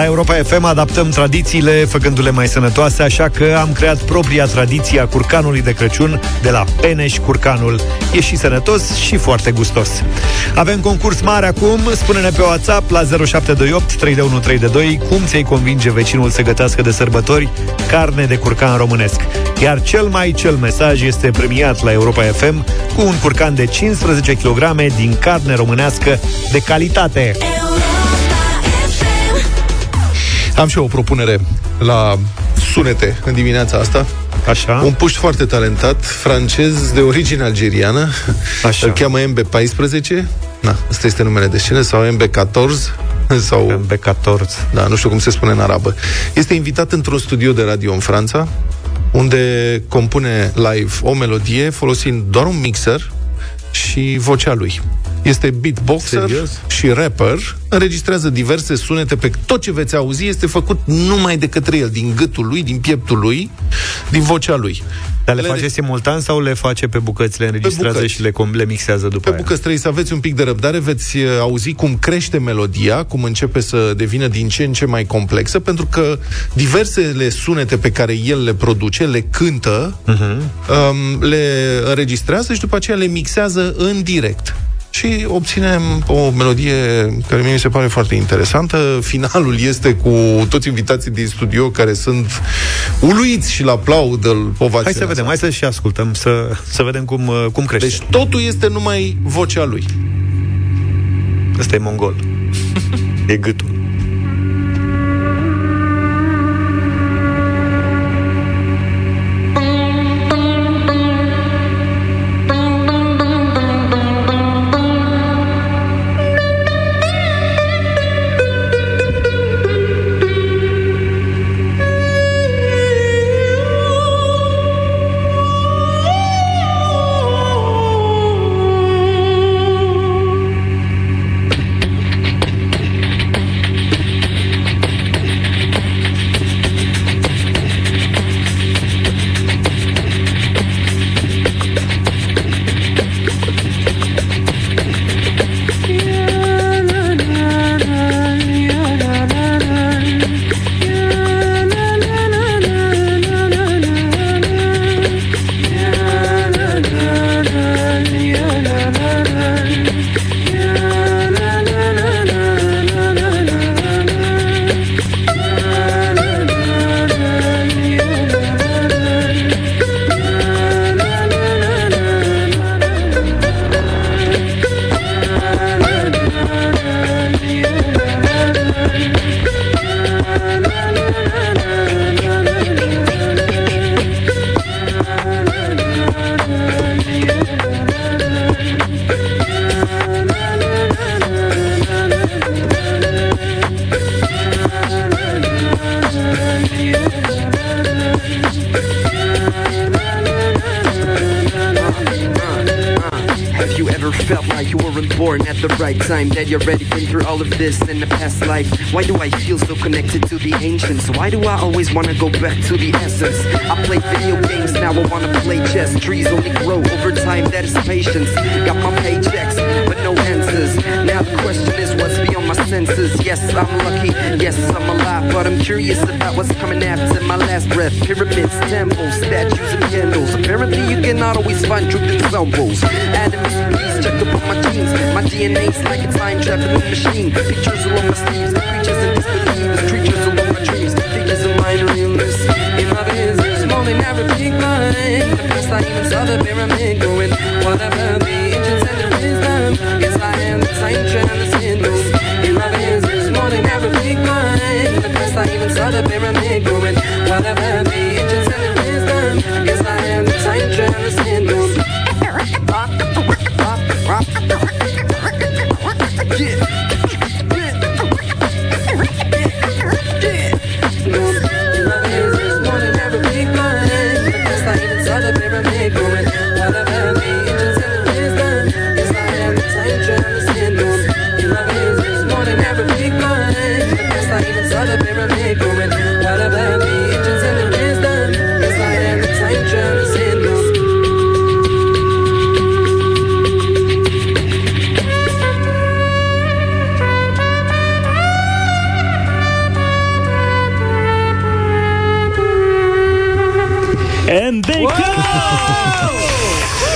La Europa FM adaptăm tradițiile făcându-le mai sănătoase, așa că am creat propria tradiție a curcanului de Crăciun de la Peneș Curcanul. E și sănătos și foarte gustos. Avem concurs mare acum, spune-ne pe WhatsApp la 0728 3132 cum ți-ai convinge vecinul să gătească de sărbători carne de curcan românesc. Iar cel mai cel mesaj este premiat la Europa FM cu un curcan de 15 kg din carne românească de calitate. Am și eu o propunere la sunete în dimineața asta. Așa. Un puști foarte talentat, francez de origine algeriană. Așa. Îl cheamă MB14. Na, ăsta este numele de scenă. Sau MB14. Sau... MB14. Da, nu știu cum se spune în arabă. Este invitat într-un studio de radio în Franța, unde compune live o melodie folosind doar un mixer și vocea lui. Este beatboxer Serios? și rapper, înregistrează diverse sunete pe tot ce veți auzi este făcut numai de către el, din gâtul lui, din pieptul lui, din vocea lui. Dar le face simultan sau le face pe bucăți, le înregistrează bucăți. și le, com- le mixează după Pe aia? bucăți trebuie să aveți un pic de răbdare, veți uh, auzi cum crește melodia, cum începe să devină din ce în ce mai complexă, pentru că diversele sunete pe care el le produce, le cântă, Mhm. um, le înregistrează și după aceea le mixează în direct. Și obținem o melodie care mie mi se pare foarte interesantă. Finalul este cu toți invitații din studio care sunt uluiți și la aplaudă ovațiunea Hai să vedem, hai să și ascultăm, să, să vedem cum, uh, cum crește. Deci totul este numai vocea lui. Ăsta e mongol. e gâtul. Right time? That you're ready been through all of this in the past life? Why do I feel so connected to the ancients? Why do I always wanna go back to the essence? I play video games, now I wanna play chess. Trees only grow over time, that is patience. Got my paychecks, no answers. Now the question is what's beyond my senses? Yes, I'm lucky, yes, I'm alive, but I'm curious about what's coming after my last breath. Pyramids, temples, statues, and candles. Apparently, you cannot always find truth in samples. Atoms, please check up on my genes. My DNA's like a time traveling machine. Pictures along my sleeves, creatures and disbelievers, creatures along my dreams, figures of mine realness. In my business, more than every big mind. The first I even saw the pyramid going. Whatever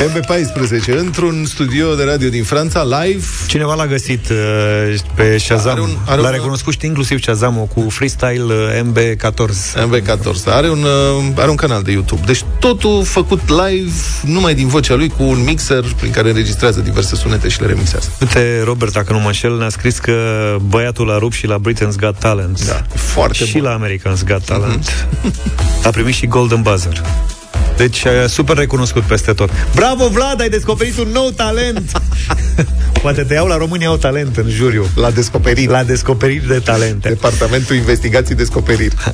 MB14 într-un studio de radio din Franța, live. Cineva l-a găsit uh, pe Shazam. Are un- are l-a un- recunoscut și inclusiv Shazam cu freestyle uh, MB14. MB14. Are un, uh, are un canal de YouTube. Deci totul făcut live, numai din vocea lui, cu un mixer prin care înregistrează diverse sunete și le remixează. Uite, Robert, dacă nu mă înșel, ne-a scris că băiatul a rupt și la Britain's Got Talent. Da, foarte Și la American's Got Talent. A primit și Golden Buzzer. Deci, e super recunoscut peste tot. Bravo, Vlad, ai descoperit un nou talent! Poate te iau la România au talent în juriu. La descoperit. La descoperiri de talente. Departamentul Investigații Descoperiri.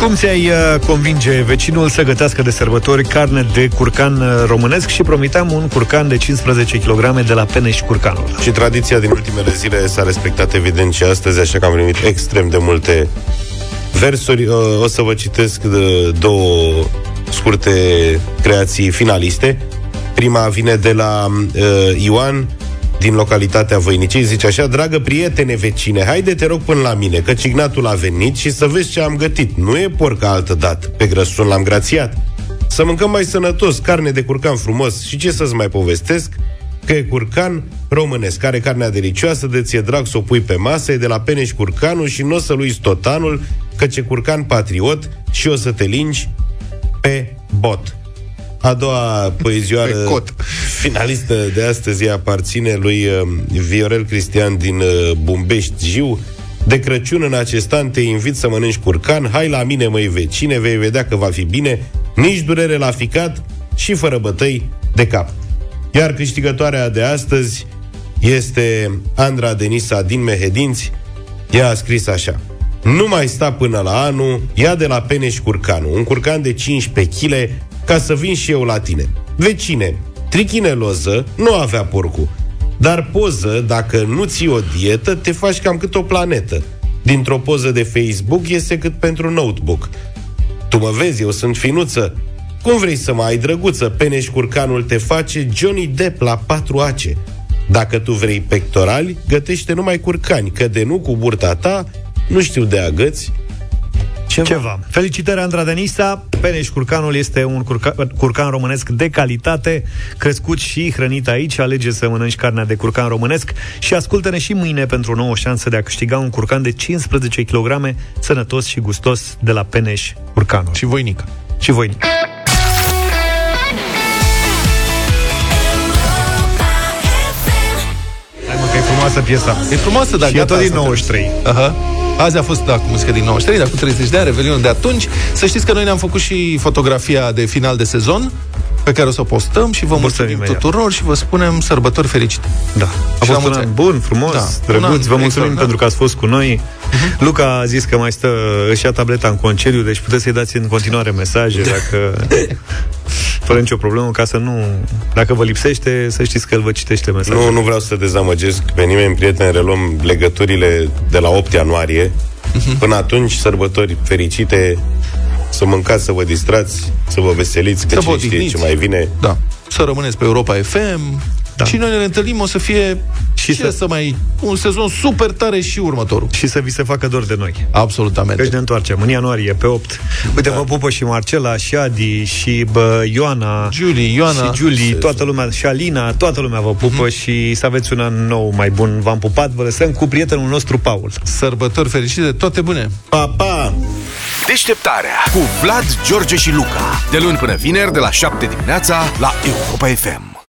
Cum ți-ai uh, convinge vecinul să gătească de sărbători carne de curcan uh, românesc și promiteam un curcan de 15 kg de la Peneș Curcanul. Și tradiția din ultimele zile s-a respectat evident și astăzi, așa că am primit extrem de multe versuri. Uh, O să vă citesc de două scurte creații finaliste. Prima vine de la uh, Ioan din localitatea Voinicei, zice așa, dragă prietene vecine, haide te rog până la mine, că cignatul a venit și să vezi ce am gătit. Nu e porc ca altă dată, pe grăsun l-am grațiat. Să mâncăm mai sănătos, carne de curcan frumos și ce să-ți mai povestesc? Că e curcan românesc, are carnea delicioasă, de ți-e drag să o pui pe masă, e de la Peneș curcanul și nu o să-l uiți tot anul, căci e curcan patriot și o să te lingi pe bot. A doua poezioară finalistă de astăzi ea aparține lui uh, Viorel Cristian din uh, Bumbești Jiu. De Crăciun în acest an te invit să mănânci curcan, hai la mine măi vecine, vei vedea că va fi bine, nici durere la ficat și fără bătăi de cap. Iar câștigătoarea de astăzi este Andra Denisa din Mehedinți. Ea a scris așa. Nu mai sta până la anul, ia de la Peneș curcanul, un curcan de 15 kg, ca să vin și eu la tine. Vecine, trichine loză, nu avea porcul, dar poză, dacă nu ții o dietă, te faci cam cât o planetă. Dintr-o poză de Facebook iese cât pentru notebook. Tu mă vezi, eu sunt finuță. Cum vrei să mă ai drăguță? Peneș curcanul te face Johnny Depp la 4 ace. Dacă tu vrei pectorali, gătește numai curcani, că de nu cu burta ta, nu știu de agăți, Ceva. Ceva. Felicitări, Andra Denisa. Peneș Curcanul este un curca- curcan românesc de calitate, crescut și hrănit aici. Alege să mănânci carnea de curcan românesc și ascultă-ne și mâine pentru o nouă șansă de a câștiga un curcan de 15 kg, sănătos și gustos de la Peneș Curcanul. Și voinică. Și voinică. E frumoasă piesa. E frumoasă, dar și e gata, tot din asta 93. Aha. Azi a fost, da, cu muzică din 93, dar cu 30 de ani, Revelionul de atunci. Să știți că noi ne-am făcut și fotografia de final de sezon, pe care o să o postăm și vă mulțumim imediat. tuturor și vă spunem sărbători fericite. Da. A Și la fost un mulți an ani. bun, frumos, Da, da, un an drăguț. Vă mulțumim extraordinar. pentru că ați fost cu noi. Luca a zis că mai stă, își ia tableta în concediu, deci puteți să-i dați în continuare mesaje dacă... fără nicio problemă, ca să nu... Dacă vă lipsește, să știți că el vă citește mesajele. Nu, nu vreau să dezamăgesc pe nimeni, prieteni, reluăm legăturile de la 8 ianuarie. Până atunci, sărbători fericite, să mâncați, să vă distrați, să vă veseliți, că Să vă cine știe odihniți. ce mai vine. Da. Să rămâneți pe Europa FM da. și noi ne întâlnim, o să fie și să... să mai un sezon super tare și următorul. Și să vi se facă dor de noi. Absolutamente. Deci ne întoarcem în ianuarie, pe 8. Uite, vă pupă și Marcela, și Adi, și bă, Ioana. Julie, Ioana. Și Julie, toată lumea, și Alina, toată lumea vă pupă și să aveți un an nou mai bun. V-am pupat, vă lăsăm cu prietenul nostru, Paul. Sărbători fericite, toate bune! Pa, pa! Deșteptarea cu Vlad, George și Luca. De luni până vineri, de la 7 dimineața, la Europa FM.